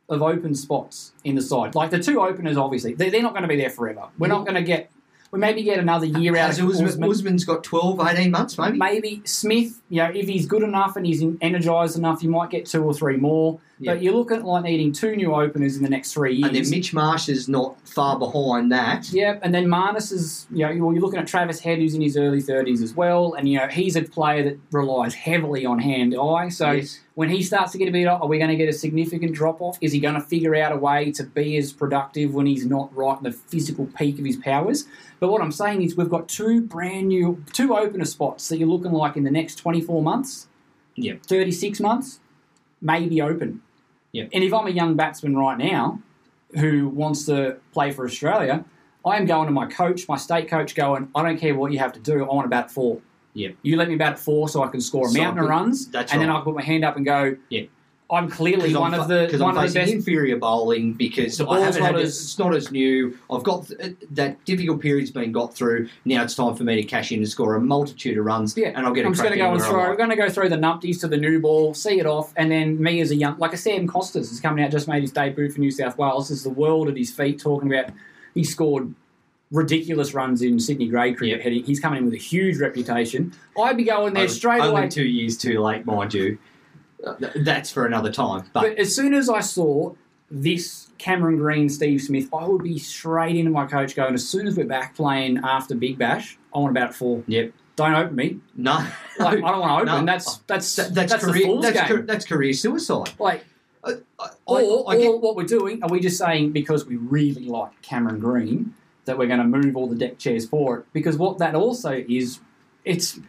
of open spots in the side. Like the two openers, obviously, they're, they're not going to be there forever. We're not going to get. We maybe get another year out Has of Usman. Usman's got 12, 18 months, maybe. Maybe Smith, you know, if he's good enough and he's energised enough, you might get two or three more. Yeah. But you're looking at like needing two new openers in the next three years. And then Mitch Marsh is not far behind that. Yeah, and then Marnus is, you know, you're you're looking at Travis Head, who's in his early 30s as well, and, you know, he's a player that relies heavily on hand eye. So Yes. when he starts to get a bit off, are we going to get a significant drop off? Is he going to figure out a way to be as productive when he's not right in the physical peak of his powers? But what I'm saying is we've got two brand new, two opener spots that you're looking like in the next 24 months, Yeah. 36 months, maybe open. Yeah. And if I'm a young batsman right now who wants to play for Australia, I am going to my coach, my state coach, going, I don't care what you have to do. I want to bat at four. Yeah. You let me bat at four so I can score a So mountain of runs, and then. I can put my hand up and go, Yeah. I'm clearly one I'm of the one I'm of the facing best. inferior bowling because The I haven't not had as- it's not as new. I've got th- uh, that difficult period's been got through. Now it's time for me to cash in and score a multitude of runs, Yeah, and I'll get. I'm just going to go and throw. I'm going to go throw the numpties to the new ball, see it off, and then me as a young, like a Sam Konstas is coming out, just made his debut for New South Wales. There's the world at his feet, talking about he scored ridiculous runs in Sydney grade cricket. Heading, he's coming in with a huge reputation. I'd be going there straight only away. two years too late, mind you. Th- That's for another time. But, But as soon as I saw this Cameron Green, Steve Smith, I would be straight into my coach going. As soon as we're back playing after Big Bash, I want about four. yep, Don't open me. no, Like, I don't want to open. No. That's that's That- that's, that's, the career. That's, ca- that's career suicide. like I, I, Or, I, get, or what we're doing, are we just saying because we really like Cameron Green that we're going to move all the deck chairs for it? Because what that also is, it's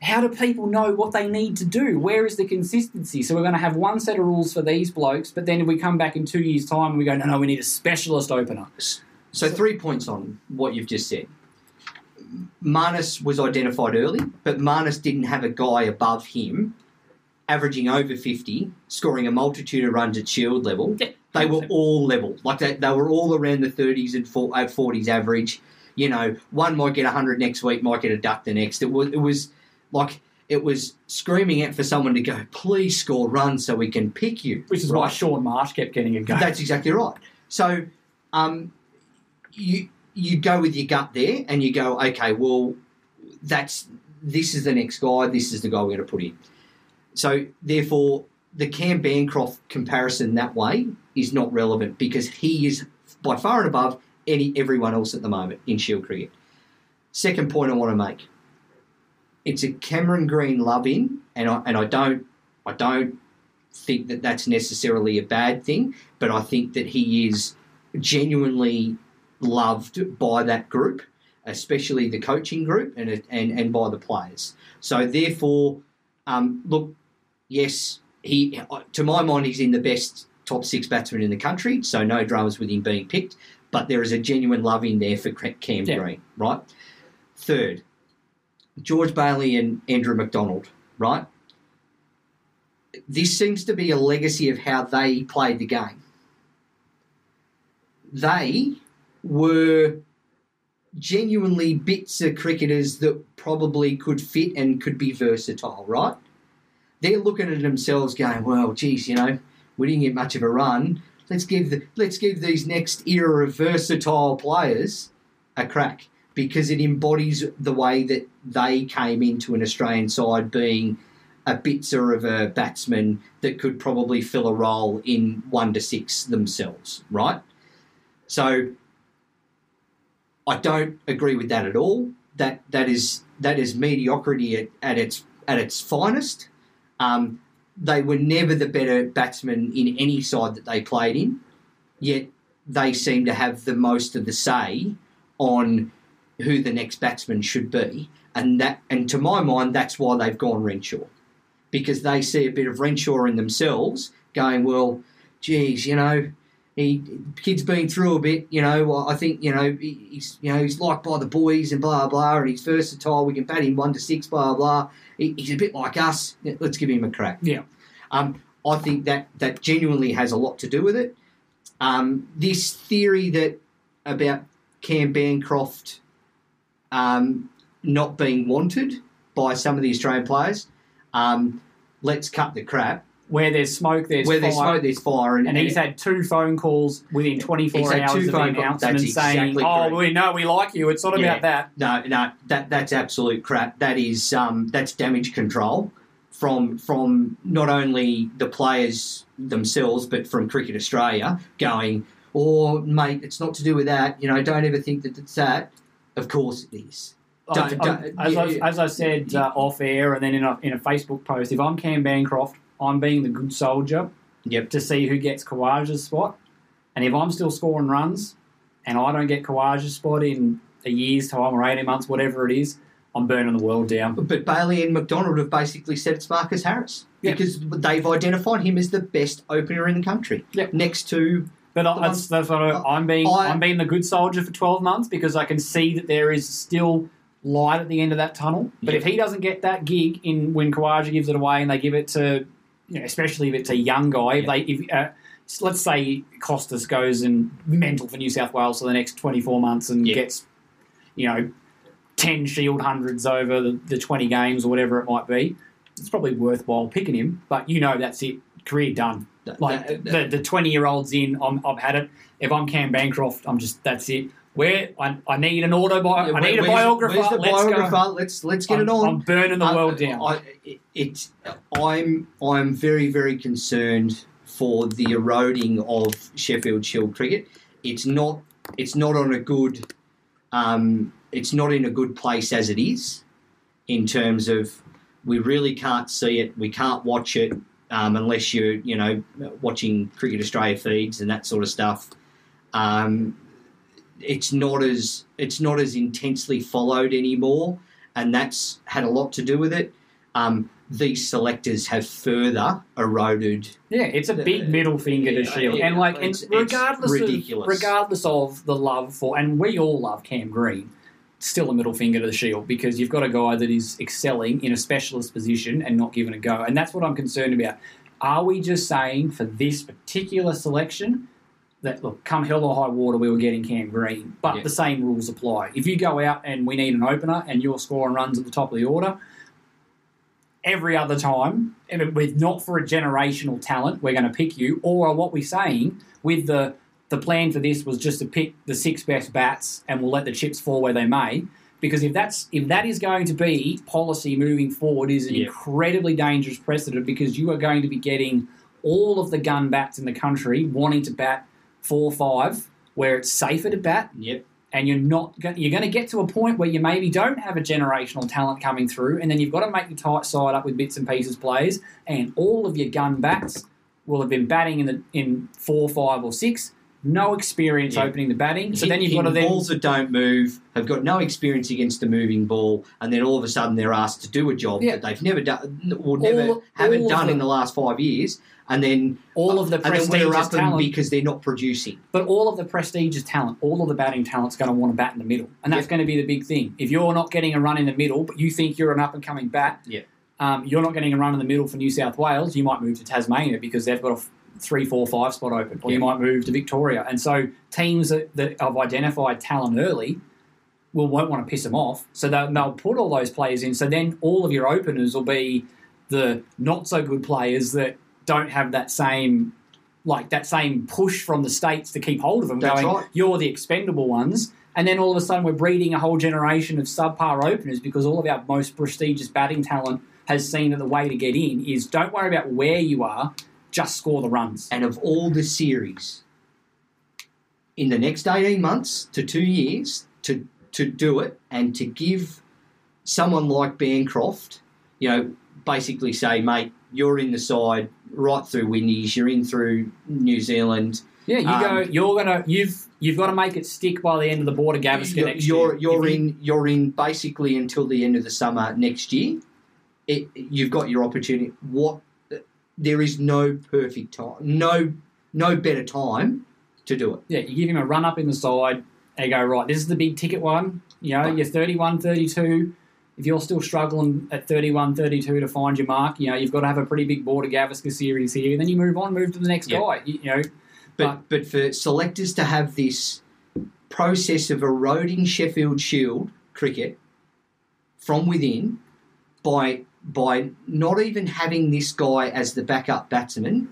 how do people know what they need to do? Where is the consistency? So we're going to have one set of rules for these blokes, but then if we come back in two years' time and we go, no, no, we need a specialist opener. So three points on what you've just said. Marnus was identified early, but Marnus didn't have a guy above him averaging over 50, scoring a multitude of runs at shield level. Yeah, They were all level. Like they, they were all around the 30s and uh, 40s average. You know, one might get 100 next week, might get a duck the next. It was, it was like, it was screaming out for someone to go, please score runs so we can pick you. Which is why Right? Shaun Marsh kept getting a go. That's exactly right. So, um, you you go with your gut there, and you go, okay, well, that's this is the next guy. This is the guy we're going to put in. So, therefore, the Cam Bancroft comparison that way is not relevant because he is by far and above any everyone else at the moment in Shield cricket. Second point I want to make: it's a Cameron Green love in, and I and I don't I don't think that that's necessarily a bad thing, but I think that he is genuinely loved by that group, especially the coaching group and and, and by the players. So therefore, um, look, yes, he to my mind he's in the best top six batsmen in the country, so no dramas with him being picked. But there is a genuine love in there for Cam Yeah. Green, right? Third, George Bailey and Andrew McDonald, right? this seems to be a legacy of how they played the game. They were genuinely bits of cricketers that probably could fit and could be versatile, right? They're looking at themselves going, well, geez, you know, we didn't get much of a run. Let's give the let's give these next era of versatile players a crack because it embodies the way that they came into an Australian side being a bitzer of a batsman that could probably fill a role in one to six themselves, right? So I don't agree with that at all. That that is that is mediocrity at, at its at its finest. Um, they were never the better batsmen in any side that they played in, yet they seem to have the most of the say on who the next batsman should be, and that and to my mind, that's why they've gone Renshaw because they see a bit of Renshaw in themselves, going, well, geez, you know, he kid's been through a bit, you know. I think you know he's you know he's liked by the boys and blah blah, and he's versatile. We can bat him one to six, blah blah. He- He's a bit like us. Let's give him a crack. Yeah. Um, I think that that genuinely has a lot to do with it. Um, this theory that about Cam Bancroft um, not being wanted by some of the Australian players. Um, let's cut the crap. Where there's smoke, there's Where fire. there's smoke, there's fire, and, and he's had two phone calls within 24 He's had hours of the announcement That's saying, exactly "Oh, we know we like you." It's not Yeah. about that. No, no, that that's absolute crap. That is um, that's damage control from from not only the players themselves, but from Cricket Australia going, "Oh, mate, it's not to do with that. You know, don't ever think that it's that." Of course, it is. I- Don't- I- don't- as, yeah, I, yeah. as I said uh, off air, and then in a, in a Facebook post, if I'm Cam Bancroft, I'm being the good soldier Yep. to see who gets Khawaja's spot. And if I'm still scoring runs and I don't get Khawaja's spot in a year's time or 18 months, whatever it is, I'm burning the world down. But Bailey and McDonald have basically said it's Marcus Harris Yep. because they've identified him as the best opener in the country, Yep. next to But I, that's, that's what I, I'm being. I- I'm being the good soldier for 12 months because I can see that there is still light at the end of that tunnel. But Yeah. if he doesn't get that gig in when Khawaja gives it away and they give it to, you know, especially if it's a young guy, if they, if uh, let's say Konstas goes and mental for New South Wales for the next 24 months and Yeah. gets, you know, 10 shield hundreds over the, the 20 games or whatever it might be, it's probably worthwhile picking him. But you know that's it, career done. Like that- the the twenty year olds in, I'm, I've had it. If I'm Cam Bancroft, I'm just that's it. Where I, I need an autobi- I need a biographer. Where's the Let's biographer? go. Let's let's get I'm, it on. I'm burning the Uh, world down. I, it, it's I'm I'm very very concerned for the eroding of Sheffield Shield cricket. It's not it's not on a good um, it's not in a good place as it is in terms of we really can't see it. We can't watch it um, unless you're you know watching Cricket Australia feeds and that sort of stuff. Um, it's not as it's not as intensely followed anymore, and that's had a lot to do with it. Um, these selectors have further eroded. yeah, it's a big middle finger to Shield, yeah, and like, and it's- it's regardless ridiculous. of regardless of the love for, and we all love Cam Green. Still a middle finger to the Shield because you've got a guy that is excelling in a specialist position and not given a go, and that's what I'm concerned about. Are we just saying for this particular selection that look, come hell or high water, we were getting Cam Green, but Yeah. the same rules apply. If you go out and we need an opener and you're scoring runs at the top of the order, every other time, and with not for a generational talent, we're going to pick you. Or are what we're saying with the the plan for this was just to pick the six best bats and we'll let the chips fall where they may. Because if that's if that is going to be policy moving forward, is an incredibly dangerous precedent because you are going to be getting all of the gun bats in the country wanting to bat four five where it's safer to bat Yep. and you're not you're going to get to a point where you maybe don't have a generational talent coming through, and then you've got to make your tight side up with bits and pieces plays, and all of your gun bats will have been batting in the in four, five, or six, no experience Yeah. opening the batting. So Hit- then you've got to then balls that don't move, have got no experience against a moving ball, and then all of a sudden they're asked to do a job Yeah. that they've never done, or never All- haven't all done in the- the last five years, and then all of the and then we're prestigious talent. because they're not producing. But all of the prestigious talent, all of the batting talent's going to want to bat in the middle, and that's Yeah. going to be the big thing. If you're not getting a run in the middle, but you think you're an up and coming bat, Yeah. um, you're not getting a run in the middle for New South Wales. You might move to Tasmania because they've got a three, four, five spot open, or you might move to Victoria. And so teams that, that have identified talent early will won't want to piss them off, so they'll, they'll put all those players in. So then all of your openers will be the not so good players that don't have that same like that same push from the states to keep hold of them. That's going, right. you're the expendable ones. And then all of a sudden, we're breeding a whole generation of subpar openers because all of our most prestigious batting talent has seen that the way to get in is don't worry about where you are, just score the runs. And of all the series, in the next 18 months to two years, to, to do it and to give someone like Bancroft, you know, basically say, mate, you're in the side right through Windies, you're in through New Zealand. Yeah, you Um, go. You're gonna. You've you've got to make it stick by the end of the border Gavaskar You're, next you're, year. you're If you- in you're in basically until the end of the summer next year. It, you've got your opportunity. What there is no perfect time, no no better time to do it. Yeah, you give him a run up in the side and go, right, this is the big ticket one. You know, Right. you're 31, 32. If you're still struggling at 31, 32 to find your mark, you know, you've got to have a pretty big border Gavaskar series here. And then you move on, move to the next Yeah. guy. You, you know, But but for selectors to have this process of eroding Sheffield Shield cricket from within by by not even having this guy as the backup batsman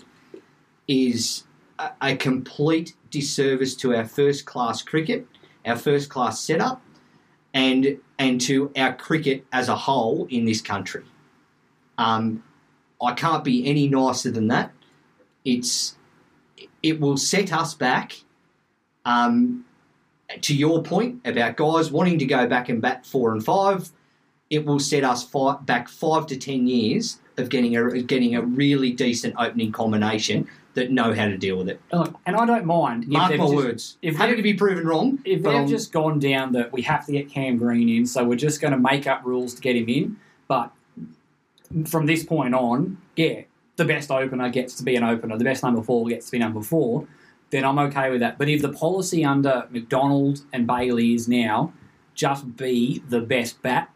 is a, a complete disservice to our first class cricket, our first class setup, and and to our cricket as a whole in this country. Um, I can't be any nicer than that. It's it will set us back. Um, to your point about guys wanting to go back and bat four and five, it will set us fi- back five to ten years of getting a getting a really decent opening combination that know how to deal with it. look, and I don't mind. Mark my just- words. if Happy to be proven wrong. If they've I'm- um, just gone down that we have to get Cam Green in, so we're just going to make up rules to get him in. But from this point on, yeah, the best opener gets to be an opener. The best number four gets to be number four. then I'm okay with that. But if the policy under McDonald and Bailey is now just be the best bat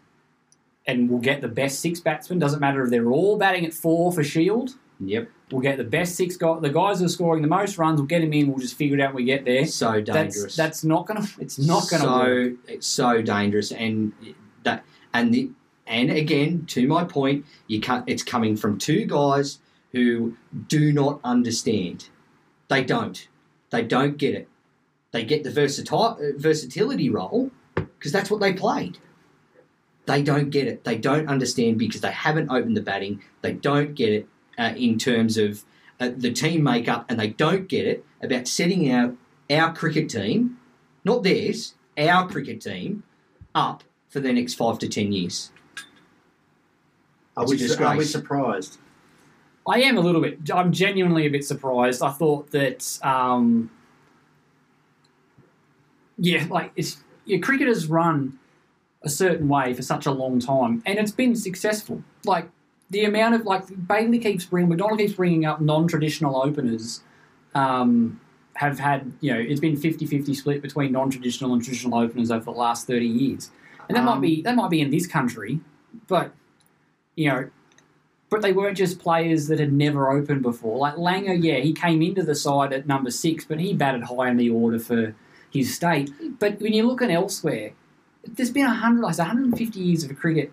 and we'll get the best six batsmen, doesn't matter if they're all batting at four for Shield, Yep. we'll get the best six guys, the guys who are scoring the most runs, we'll get them in, we'll just figure it out when we get there. So dangerous. That's, that's not going to, it's not going to so, work. It's so dangerous, and that and the and again to my point, you can't. It's coming from two guys who do not understand. They don't. They don't get it. They get the versatile uh, versatility role because that's what they played. They don't get it. They don't understand because they haven't opened the batting. They don't get it uh, in terms of uh, the team makeup, and they don't get it about setting our our cricket team, not theirs, our cricket team, up for the next five to ten years. Are It's we, su- are we surprised? I am a little bit. I'm genuinely a bit surprised. I thought that, um, yeah, like it's your cricketers run a certain way for such a long time, and it's been successful. Like the amount of like Bailey keeps bringing, McDonald keeps bringing up non-traditional openers. Um, have had you know it's been 50-50 split between non-traditional and traditional openers over the last 30 years and that might Um, be that might be in this country but you know but they weren't just players that had never opened before. Like Langer, yeah, he came into the side at number six, but he batted high in the order for his state. But when you're looking elsewhere, there's been 100, like 150 years of cricket,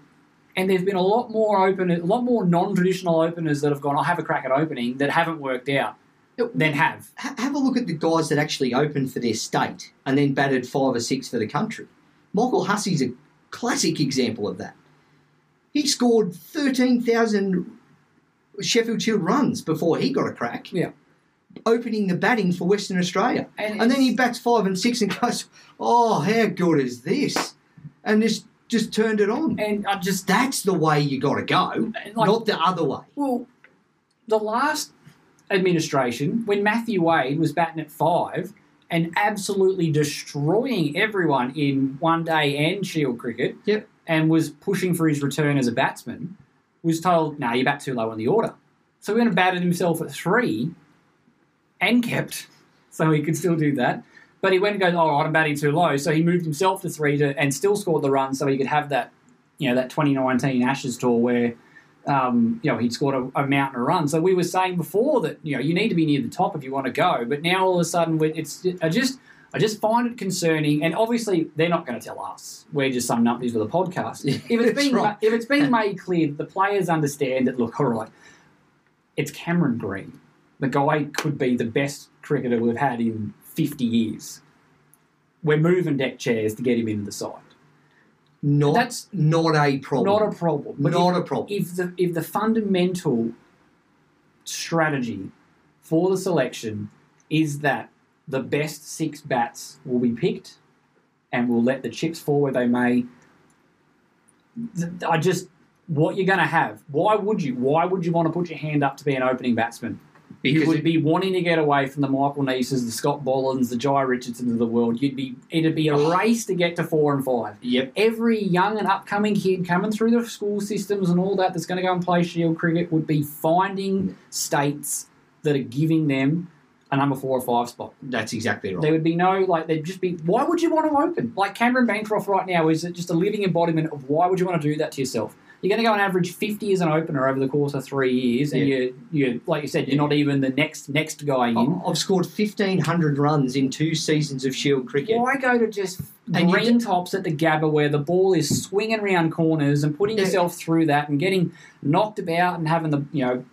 and there's been a lot more open, a lot more non-traditional openers that have gone, I'll have a crack at opening, that haven't worked out, than have. Have a look at the guys that actually opened for their state and then batted five or six for the country. Michael Hussey's a classic example of that. He scored 13,000 Sheffield Shield runs before he got a crack. Yeah. Opening the batting for Western Australia. And And, then he bats five and six and goes, oh, how good is this? And just, just turned it on. And I just, That's the way you got to go, like- not the other way. Well, the last administration, when Matthew Wade was batting at five and absolutely destroying everyone in one day and Shield cricket, Yep. and was pushing for his return as a batsman, was told, "No, you bat too low in the order." So he went and batted himself at three, and kept, so he could still do that. But he went and goes, "Oh, I'm batting too low," so he moved himself to three to, and still scored the run, so he could have that, you know, that 2019 Ashes tour where um, you know, he'd scored a, a mountain of runs. So we were saying before that, you know, you need to be near the top if you want to go. But now all of a sudden, it's I just I just find it concerning. And obviously, they're not going to tell us. We're just some numpties with a podcast. If it's been right. if it's been made clear that the players understand that, look, all right, it's Cameron Green. The guy could be the best cricketer we've had in 50 years. We're moving deck chairs to get him into the side. Not, That's not a problem. Not a problem. But Not if- a problem. If the if the fundamental strategy for the selection is that the best six bats will be picked and we'll let the chips fall where they may, I just what you're going to have. Why would you? Why would you want to put your hand up to be an opening batsman? You would it- be wanting to get away from the Michael Nesers, the Scott Bolands, the Jhye Richardsons of the world. You'd be it'd be a oh. race to get to four and five Yep. every young and upcoming kid coming through the school systems and all that that's going to go and play Shield cricket would be finding states that are giving them a number four or five spot. That's exactly right. There would be no like there'd just be why would you want to open like Cameron Bancroft right now is just a living embodiment of why would you want to do that to yourself. You're going to go and average 50 as an opener over the course of three years, and Yeah. you, you, like you said, you're not even the next next guy in. I've scored 1,500 runs in two seasons of Shield cricket. Why go to just And green d- tops at the Gabba where the ball is swinging around corners and putting Yeah. yourself through that and getting knocked about and having the you know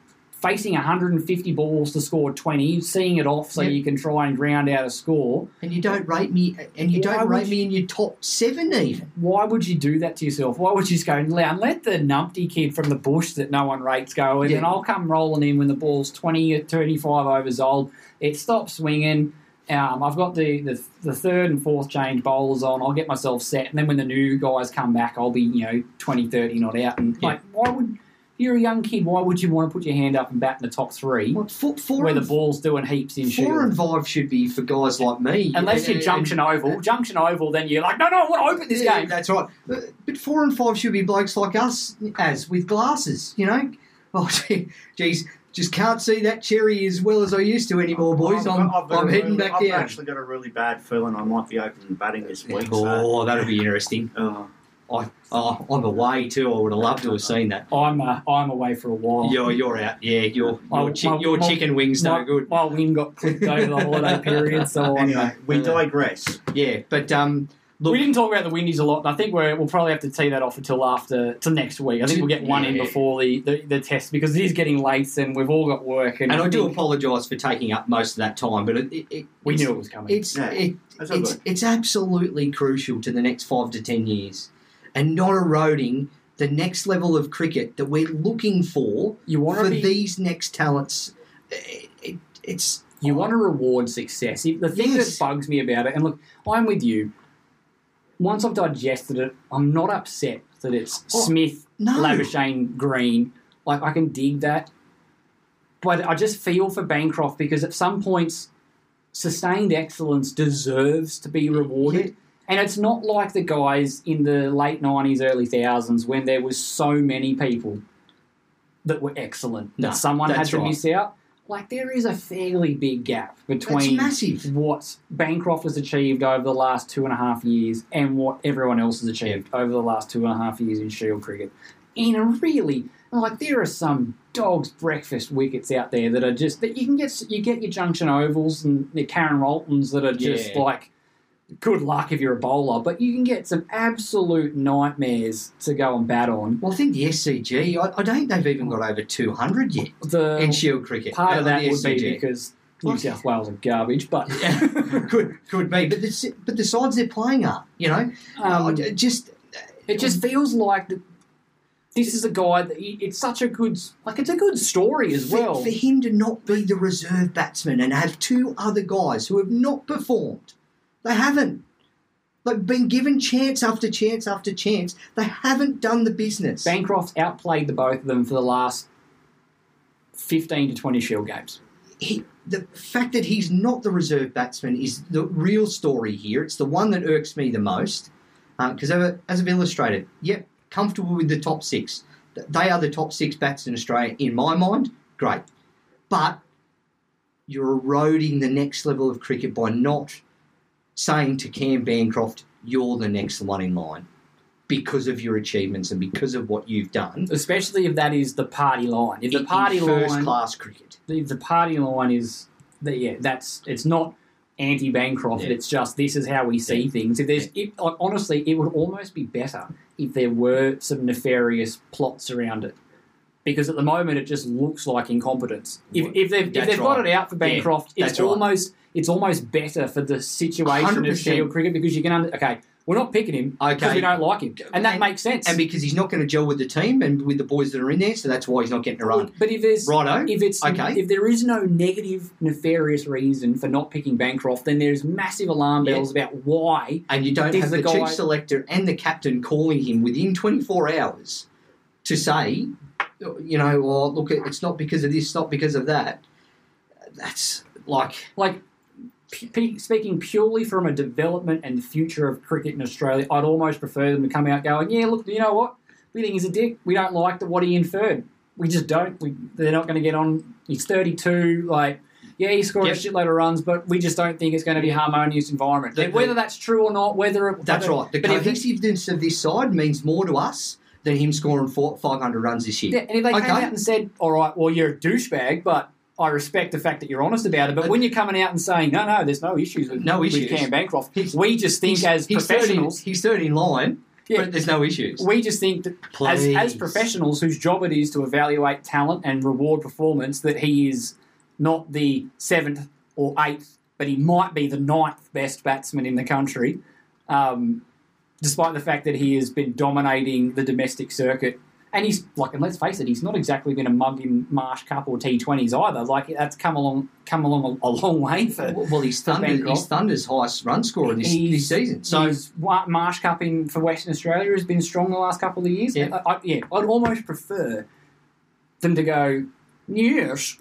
facing 150 balls to score 20, seeing it off so Yeah. you can try and ground out a score. And you don't rate me, and you Why don't rate me in your top seven even. Why would you do that to yourself? Why would you just go and let, the numpty kid from the bush that no one rates go and Yeah. then I'll come rolling in when the ball's 20 or 35 overs old. It stops swinging. Um, I've got the, the the third and fourth change bowlers on. I'll get myself set. And then when the new guys come back, I'll be, you know, 20, 30 not out. And Yeah. like, why would, you're a young kid, why would you want to put your hand up and bat in the top three What, four, four where the and, ball's doing heaps in four shield? and five should be for guys like me. Unless you're And- Junction Oval. Junction Oval, then you're like, no, no, I want to open this Yeah, game. That's right. But but four and five should be blokes like us, as with glasses. You know, Oh, geez, just can't see that cherry as well as I used to anymore, boys. I've I'm, I've I'm heading really- back I've down. actually got a really bad feeling I might be opening batting this week. Oh, so- Oh, that'll be interesting. Oh. I, oh, I'm away too. I would have loved to have seen that. I'm uh, I'm away for a while. You're, you're out. Yeah, your My- your, chi- my- your my- chicken wings my, no good. My wing got clipped over the holiday period, so I'm, Anyway, we digress. Yeah, but um, look, we didn't talk about the Windies a lot, I think we're, we'll probably have to tee that off until after till next week. I think we'll get one in before the, the, the test because it is getting late and we've all got work. And, and I do apologise for taking up most of that time, but it, it, it we knew it was coming. It's Yeah, it, it's it's absolutely crucial to the next five to ten years, and not eroding the next level of cricket that we're looking for you want for be these next talents. It, it, it's you want to reward success. The thing Yes. that bugs me about it, and look, I'm with you. Once I've digested it, I'm not upset that it's Oh, Smith, no. Labuschagne, Green. Like I can dig that, but I just feel for Bancroft because at some points, sustained excellence deserves to be rewarded. And it's not like the guys in the late nineties, early thousands when there was so many people that were excellent No, that someone had to right. miss out. Like there is a fairly big gap between what Bancroft has achieved over the last two and a half years and what everyone else has achieved over the last two and a half years in Shield cricket. In a really like there are some dog's breakfast wickets out there that are just that you can get you get your Junction Ovals and the Karen Roltons that are just Yeah. like good luck if you're a bowler, but you can get some absolute nightmares to go and bat on. well, I think the SCG. I, I don't think they've even got over two hundred yet The in Shield cricket. part uh, of that the would be SCG. because New What? South Wales are garbage, but could could be, but the but the sides they're playing are, you know, Um, just It just feels like that this is a guy that he, it's such a good like it's a good story as for, well. for him to not be the reserve batsman and have two other guys who have not performed. They haven't. Like been given chance after chance after chance. They haven't done the business. Bancroft outplayed the both of them for the last fifteen to twenty Shield games. he, the fact that he's not the reserve batsman is the real story here. It's the one that irks me the most. Uh, because as, as I've illustrated, yep, comfortable with the top six. They are the top six bats in Australia, in my mind. Great. But you're eroding the next level of cricket by not saying to Cam Bancroft, you're the next one in line because of your achievements and because of what you've done. Especially if that is the party line. If the party first line class cricket. if the party line is that yeah, that's it's not anti Bancroft, Yeah. it's just this is how we see Yeah. things. If there's it, honestly, it would almost be better if there were some nefarious plots around it. Because at the moment it just looks like incompetence. If, if they've if they've got right. it out for Yeah, Bancroft, it's that's right. almost it's almost better for the situation 100%. of Shield cricket because you can under, okay, we're not picking him because we don't like him, and that And- makes sense. And because he's not going to gel with the team and with the boys that are in there, so that's why he's not getting a run. But if there's Righto. if it's Okay. if there is no negative nefarious reason for not picking Bancroft, then there's massive alarm Yeah. bells about why. And you don't have the the chief selector and the captain calling him within 24 hours to say, you know, well, look, it's not because of this, not because of that. That's like, Like p- speaking purely from a development and the future of cricket in Australia, I'd almost prefer them to come out going, yeah, look, you know what, we think he's a dick. We don't like the, what he inferred. We just don't. We, they're not going to get on. He's 32. Like. Yeah, he scored Yep. a shitload of runs, but we just don't think it's going to be a harmonious environment. The- the- whether that's true or not, whether it, that's right. The but if it- cohesiveness of this side means more to us than him scoring four, 500 runs this year. Yeah, and if they Okay. came out and said, "All right, well, you're a douchebag," but I respect the fact that you're honest about it. But But- when you're coming out and saying, "No, no, there's no issues with, No with issues. Cam Bancroft," He's- we just think He's- as he's third in- professionals, he's third in line, Yeah. but there's no issues. we just think that as, as professionals whose job it is to evaluate talent and reward performance, that he is not the seventh or eighth, but he might be the ninth best batsman in the country. Um, despite the fact that he has been dominating the domestic circuit. And he's like, and let's face it, he's not exactly been a mug in Marsh Cup or T20s either. Like that's come along, come along a, a long way for. well, he's, for Thunder, Bancroft. he's Thunder's highest run scorer this, this season. So Marsh Cup in for Western Australia has been strong the last couple of years. Yeah. I, I, yeah, I'd almost prefer them to go, yes,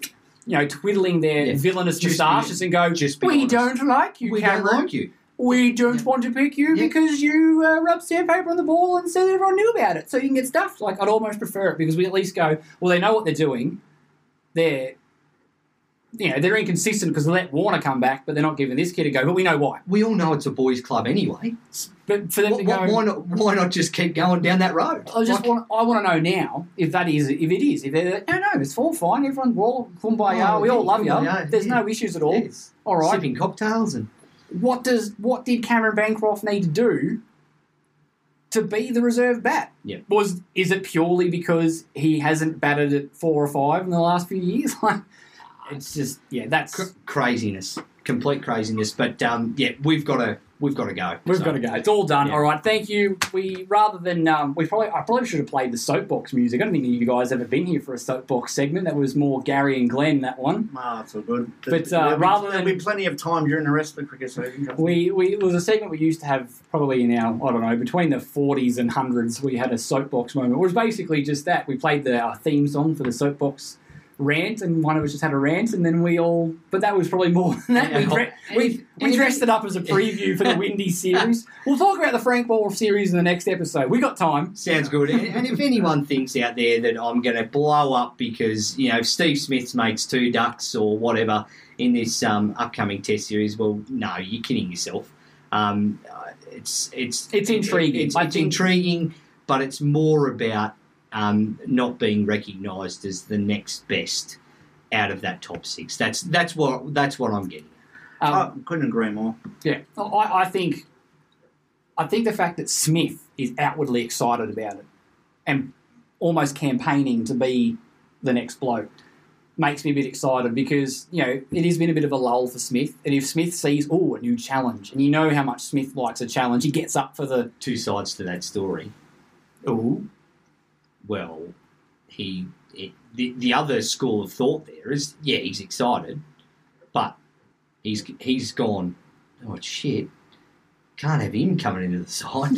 you know, twiddling their Yeah. villainous moustaches and go, just we honest. don't like you, we Cameron. don't like you. We don't want to pick you because you uh, rubbed sandpaper on the ball and said everyone knew about it, so you can get stuffed. Like I'd almost prefer it because we at least go. Well, they know what they're doing. They're, you know, they're inconsistent because they let Warner come back, but they're not giving this kid a go. But we know why. We all know it's a boys' club anyway. But for them Wh- to wh- go, why not? Why not just keep going down that road? I just Like- want. I want to know now if that is. If it is. If they're like, no, no, it's all fine. Everyone, we're all kumbaya. Oh, we all yeah, love you. kumbaya, There's yeah. no issues at all. Yes. All right. sipping cocktails and What does what did Cameron Bancroft need to do to be the reserve bat? Yeah. Was is it purely because he hasn't batted at four or five in the last few years? Like, it's just yeah, that's cr- craziness, complete craziness. But um, yeah, we've got to we've got to go. We've So, got to go. It's all done. Yeah. All right. Thank you. We rather than um, we probably I probably should have played the soapbox music. I don't think you guys ever been here for a soapbox segment. That was more Gary and Glenn. That one. Ah, it's all good. But, uh, there'll, be, rather than there'll than- be plenty of time during the rest of the cricket season. We, we it was a segment we used to have probably in our I don't know between the forties and hundreds. We had a soapbox moment. It was basically just that. We played the our theme song for the soapbox rant, and one of us just had a rant, and then we all. But that was probably more than that. We, Yeah. dre- we, we dressed it up as a preview for the Windies series. We'll talk about the Frank Worrell series in the next episode. We got time. Sounds good. And, and if anyone thinks out there that I'm going to blow up because you know Steve Smith makes two ducks or whatever in this um, upcoming Test series, well, no, you're kidding yourself. Um, it's it's It's intriguing. It's, it's intriguing, but it's more about um, not being recognised as the next best out of that top six. That's that's what that's what I'm getting. Um, I couldn't agree more. Yeah, I, I think, I think the fact that Smith is outwardly excited about it and almost campaigning to be the next bloke makes me a bit excited because you know it has been a bit of a lull for Smith, and if Smith sees oh a new challenge, and you know how much Smith likes a challenge, he gets up for the Two sides to that story. oh well, he it, the the other school of thought there is yeah he's excited, but he's he's gone oh shit can't have him coming into the side.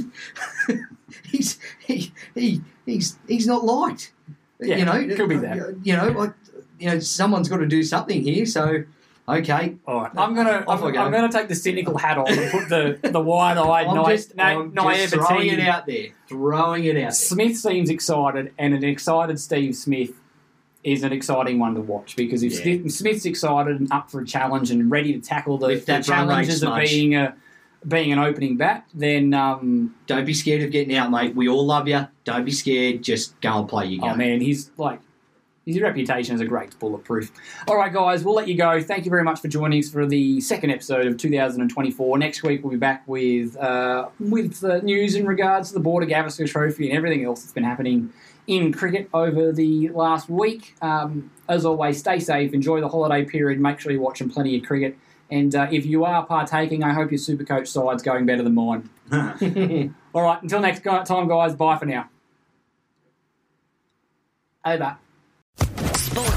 he's he, he he's he's not liked. Yeah, you know, could be uh, that. You know, like, you know, someone's got to do something here. So, okay, all right. I'm gonna Off I'm, I go. I'm gonna take the cynical hat off and put the the wide eyed I'm na- just, I'm just throwing it out there, throwing it out there. Smith seems excited, and an excited Steve Smith is an exciting one to watch because if Yeah. Smith, Smith's excited and up for a challenge and ready to tackle the, With the that run rate challenges of smudge. being a being an opening bat, then um, Don't be scared of getting out, mate. We all love you. Don't be scared. Just go and play your game. oh man, he's like his reputation is a great bulletproof. All right, guys, we'll let you go. Thank you very much for joining us for the second episode of 2024. Next week we'll be back with uh, with uh, news in regards to the Border Gavaskar Trophy and everything else that's been happening in cricket over the last week. Um, as always, stay safe, enjoy the holiday period, make sure you're watching plenty of cricket. And uh, if you are partaking, I hope your super coach side's going better than mine. All right, until next time, guys, bye for now. Over.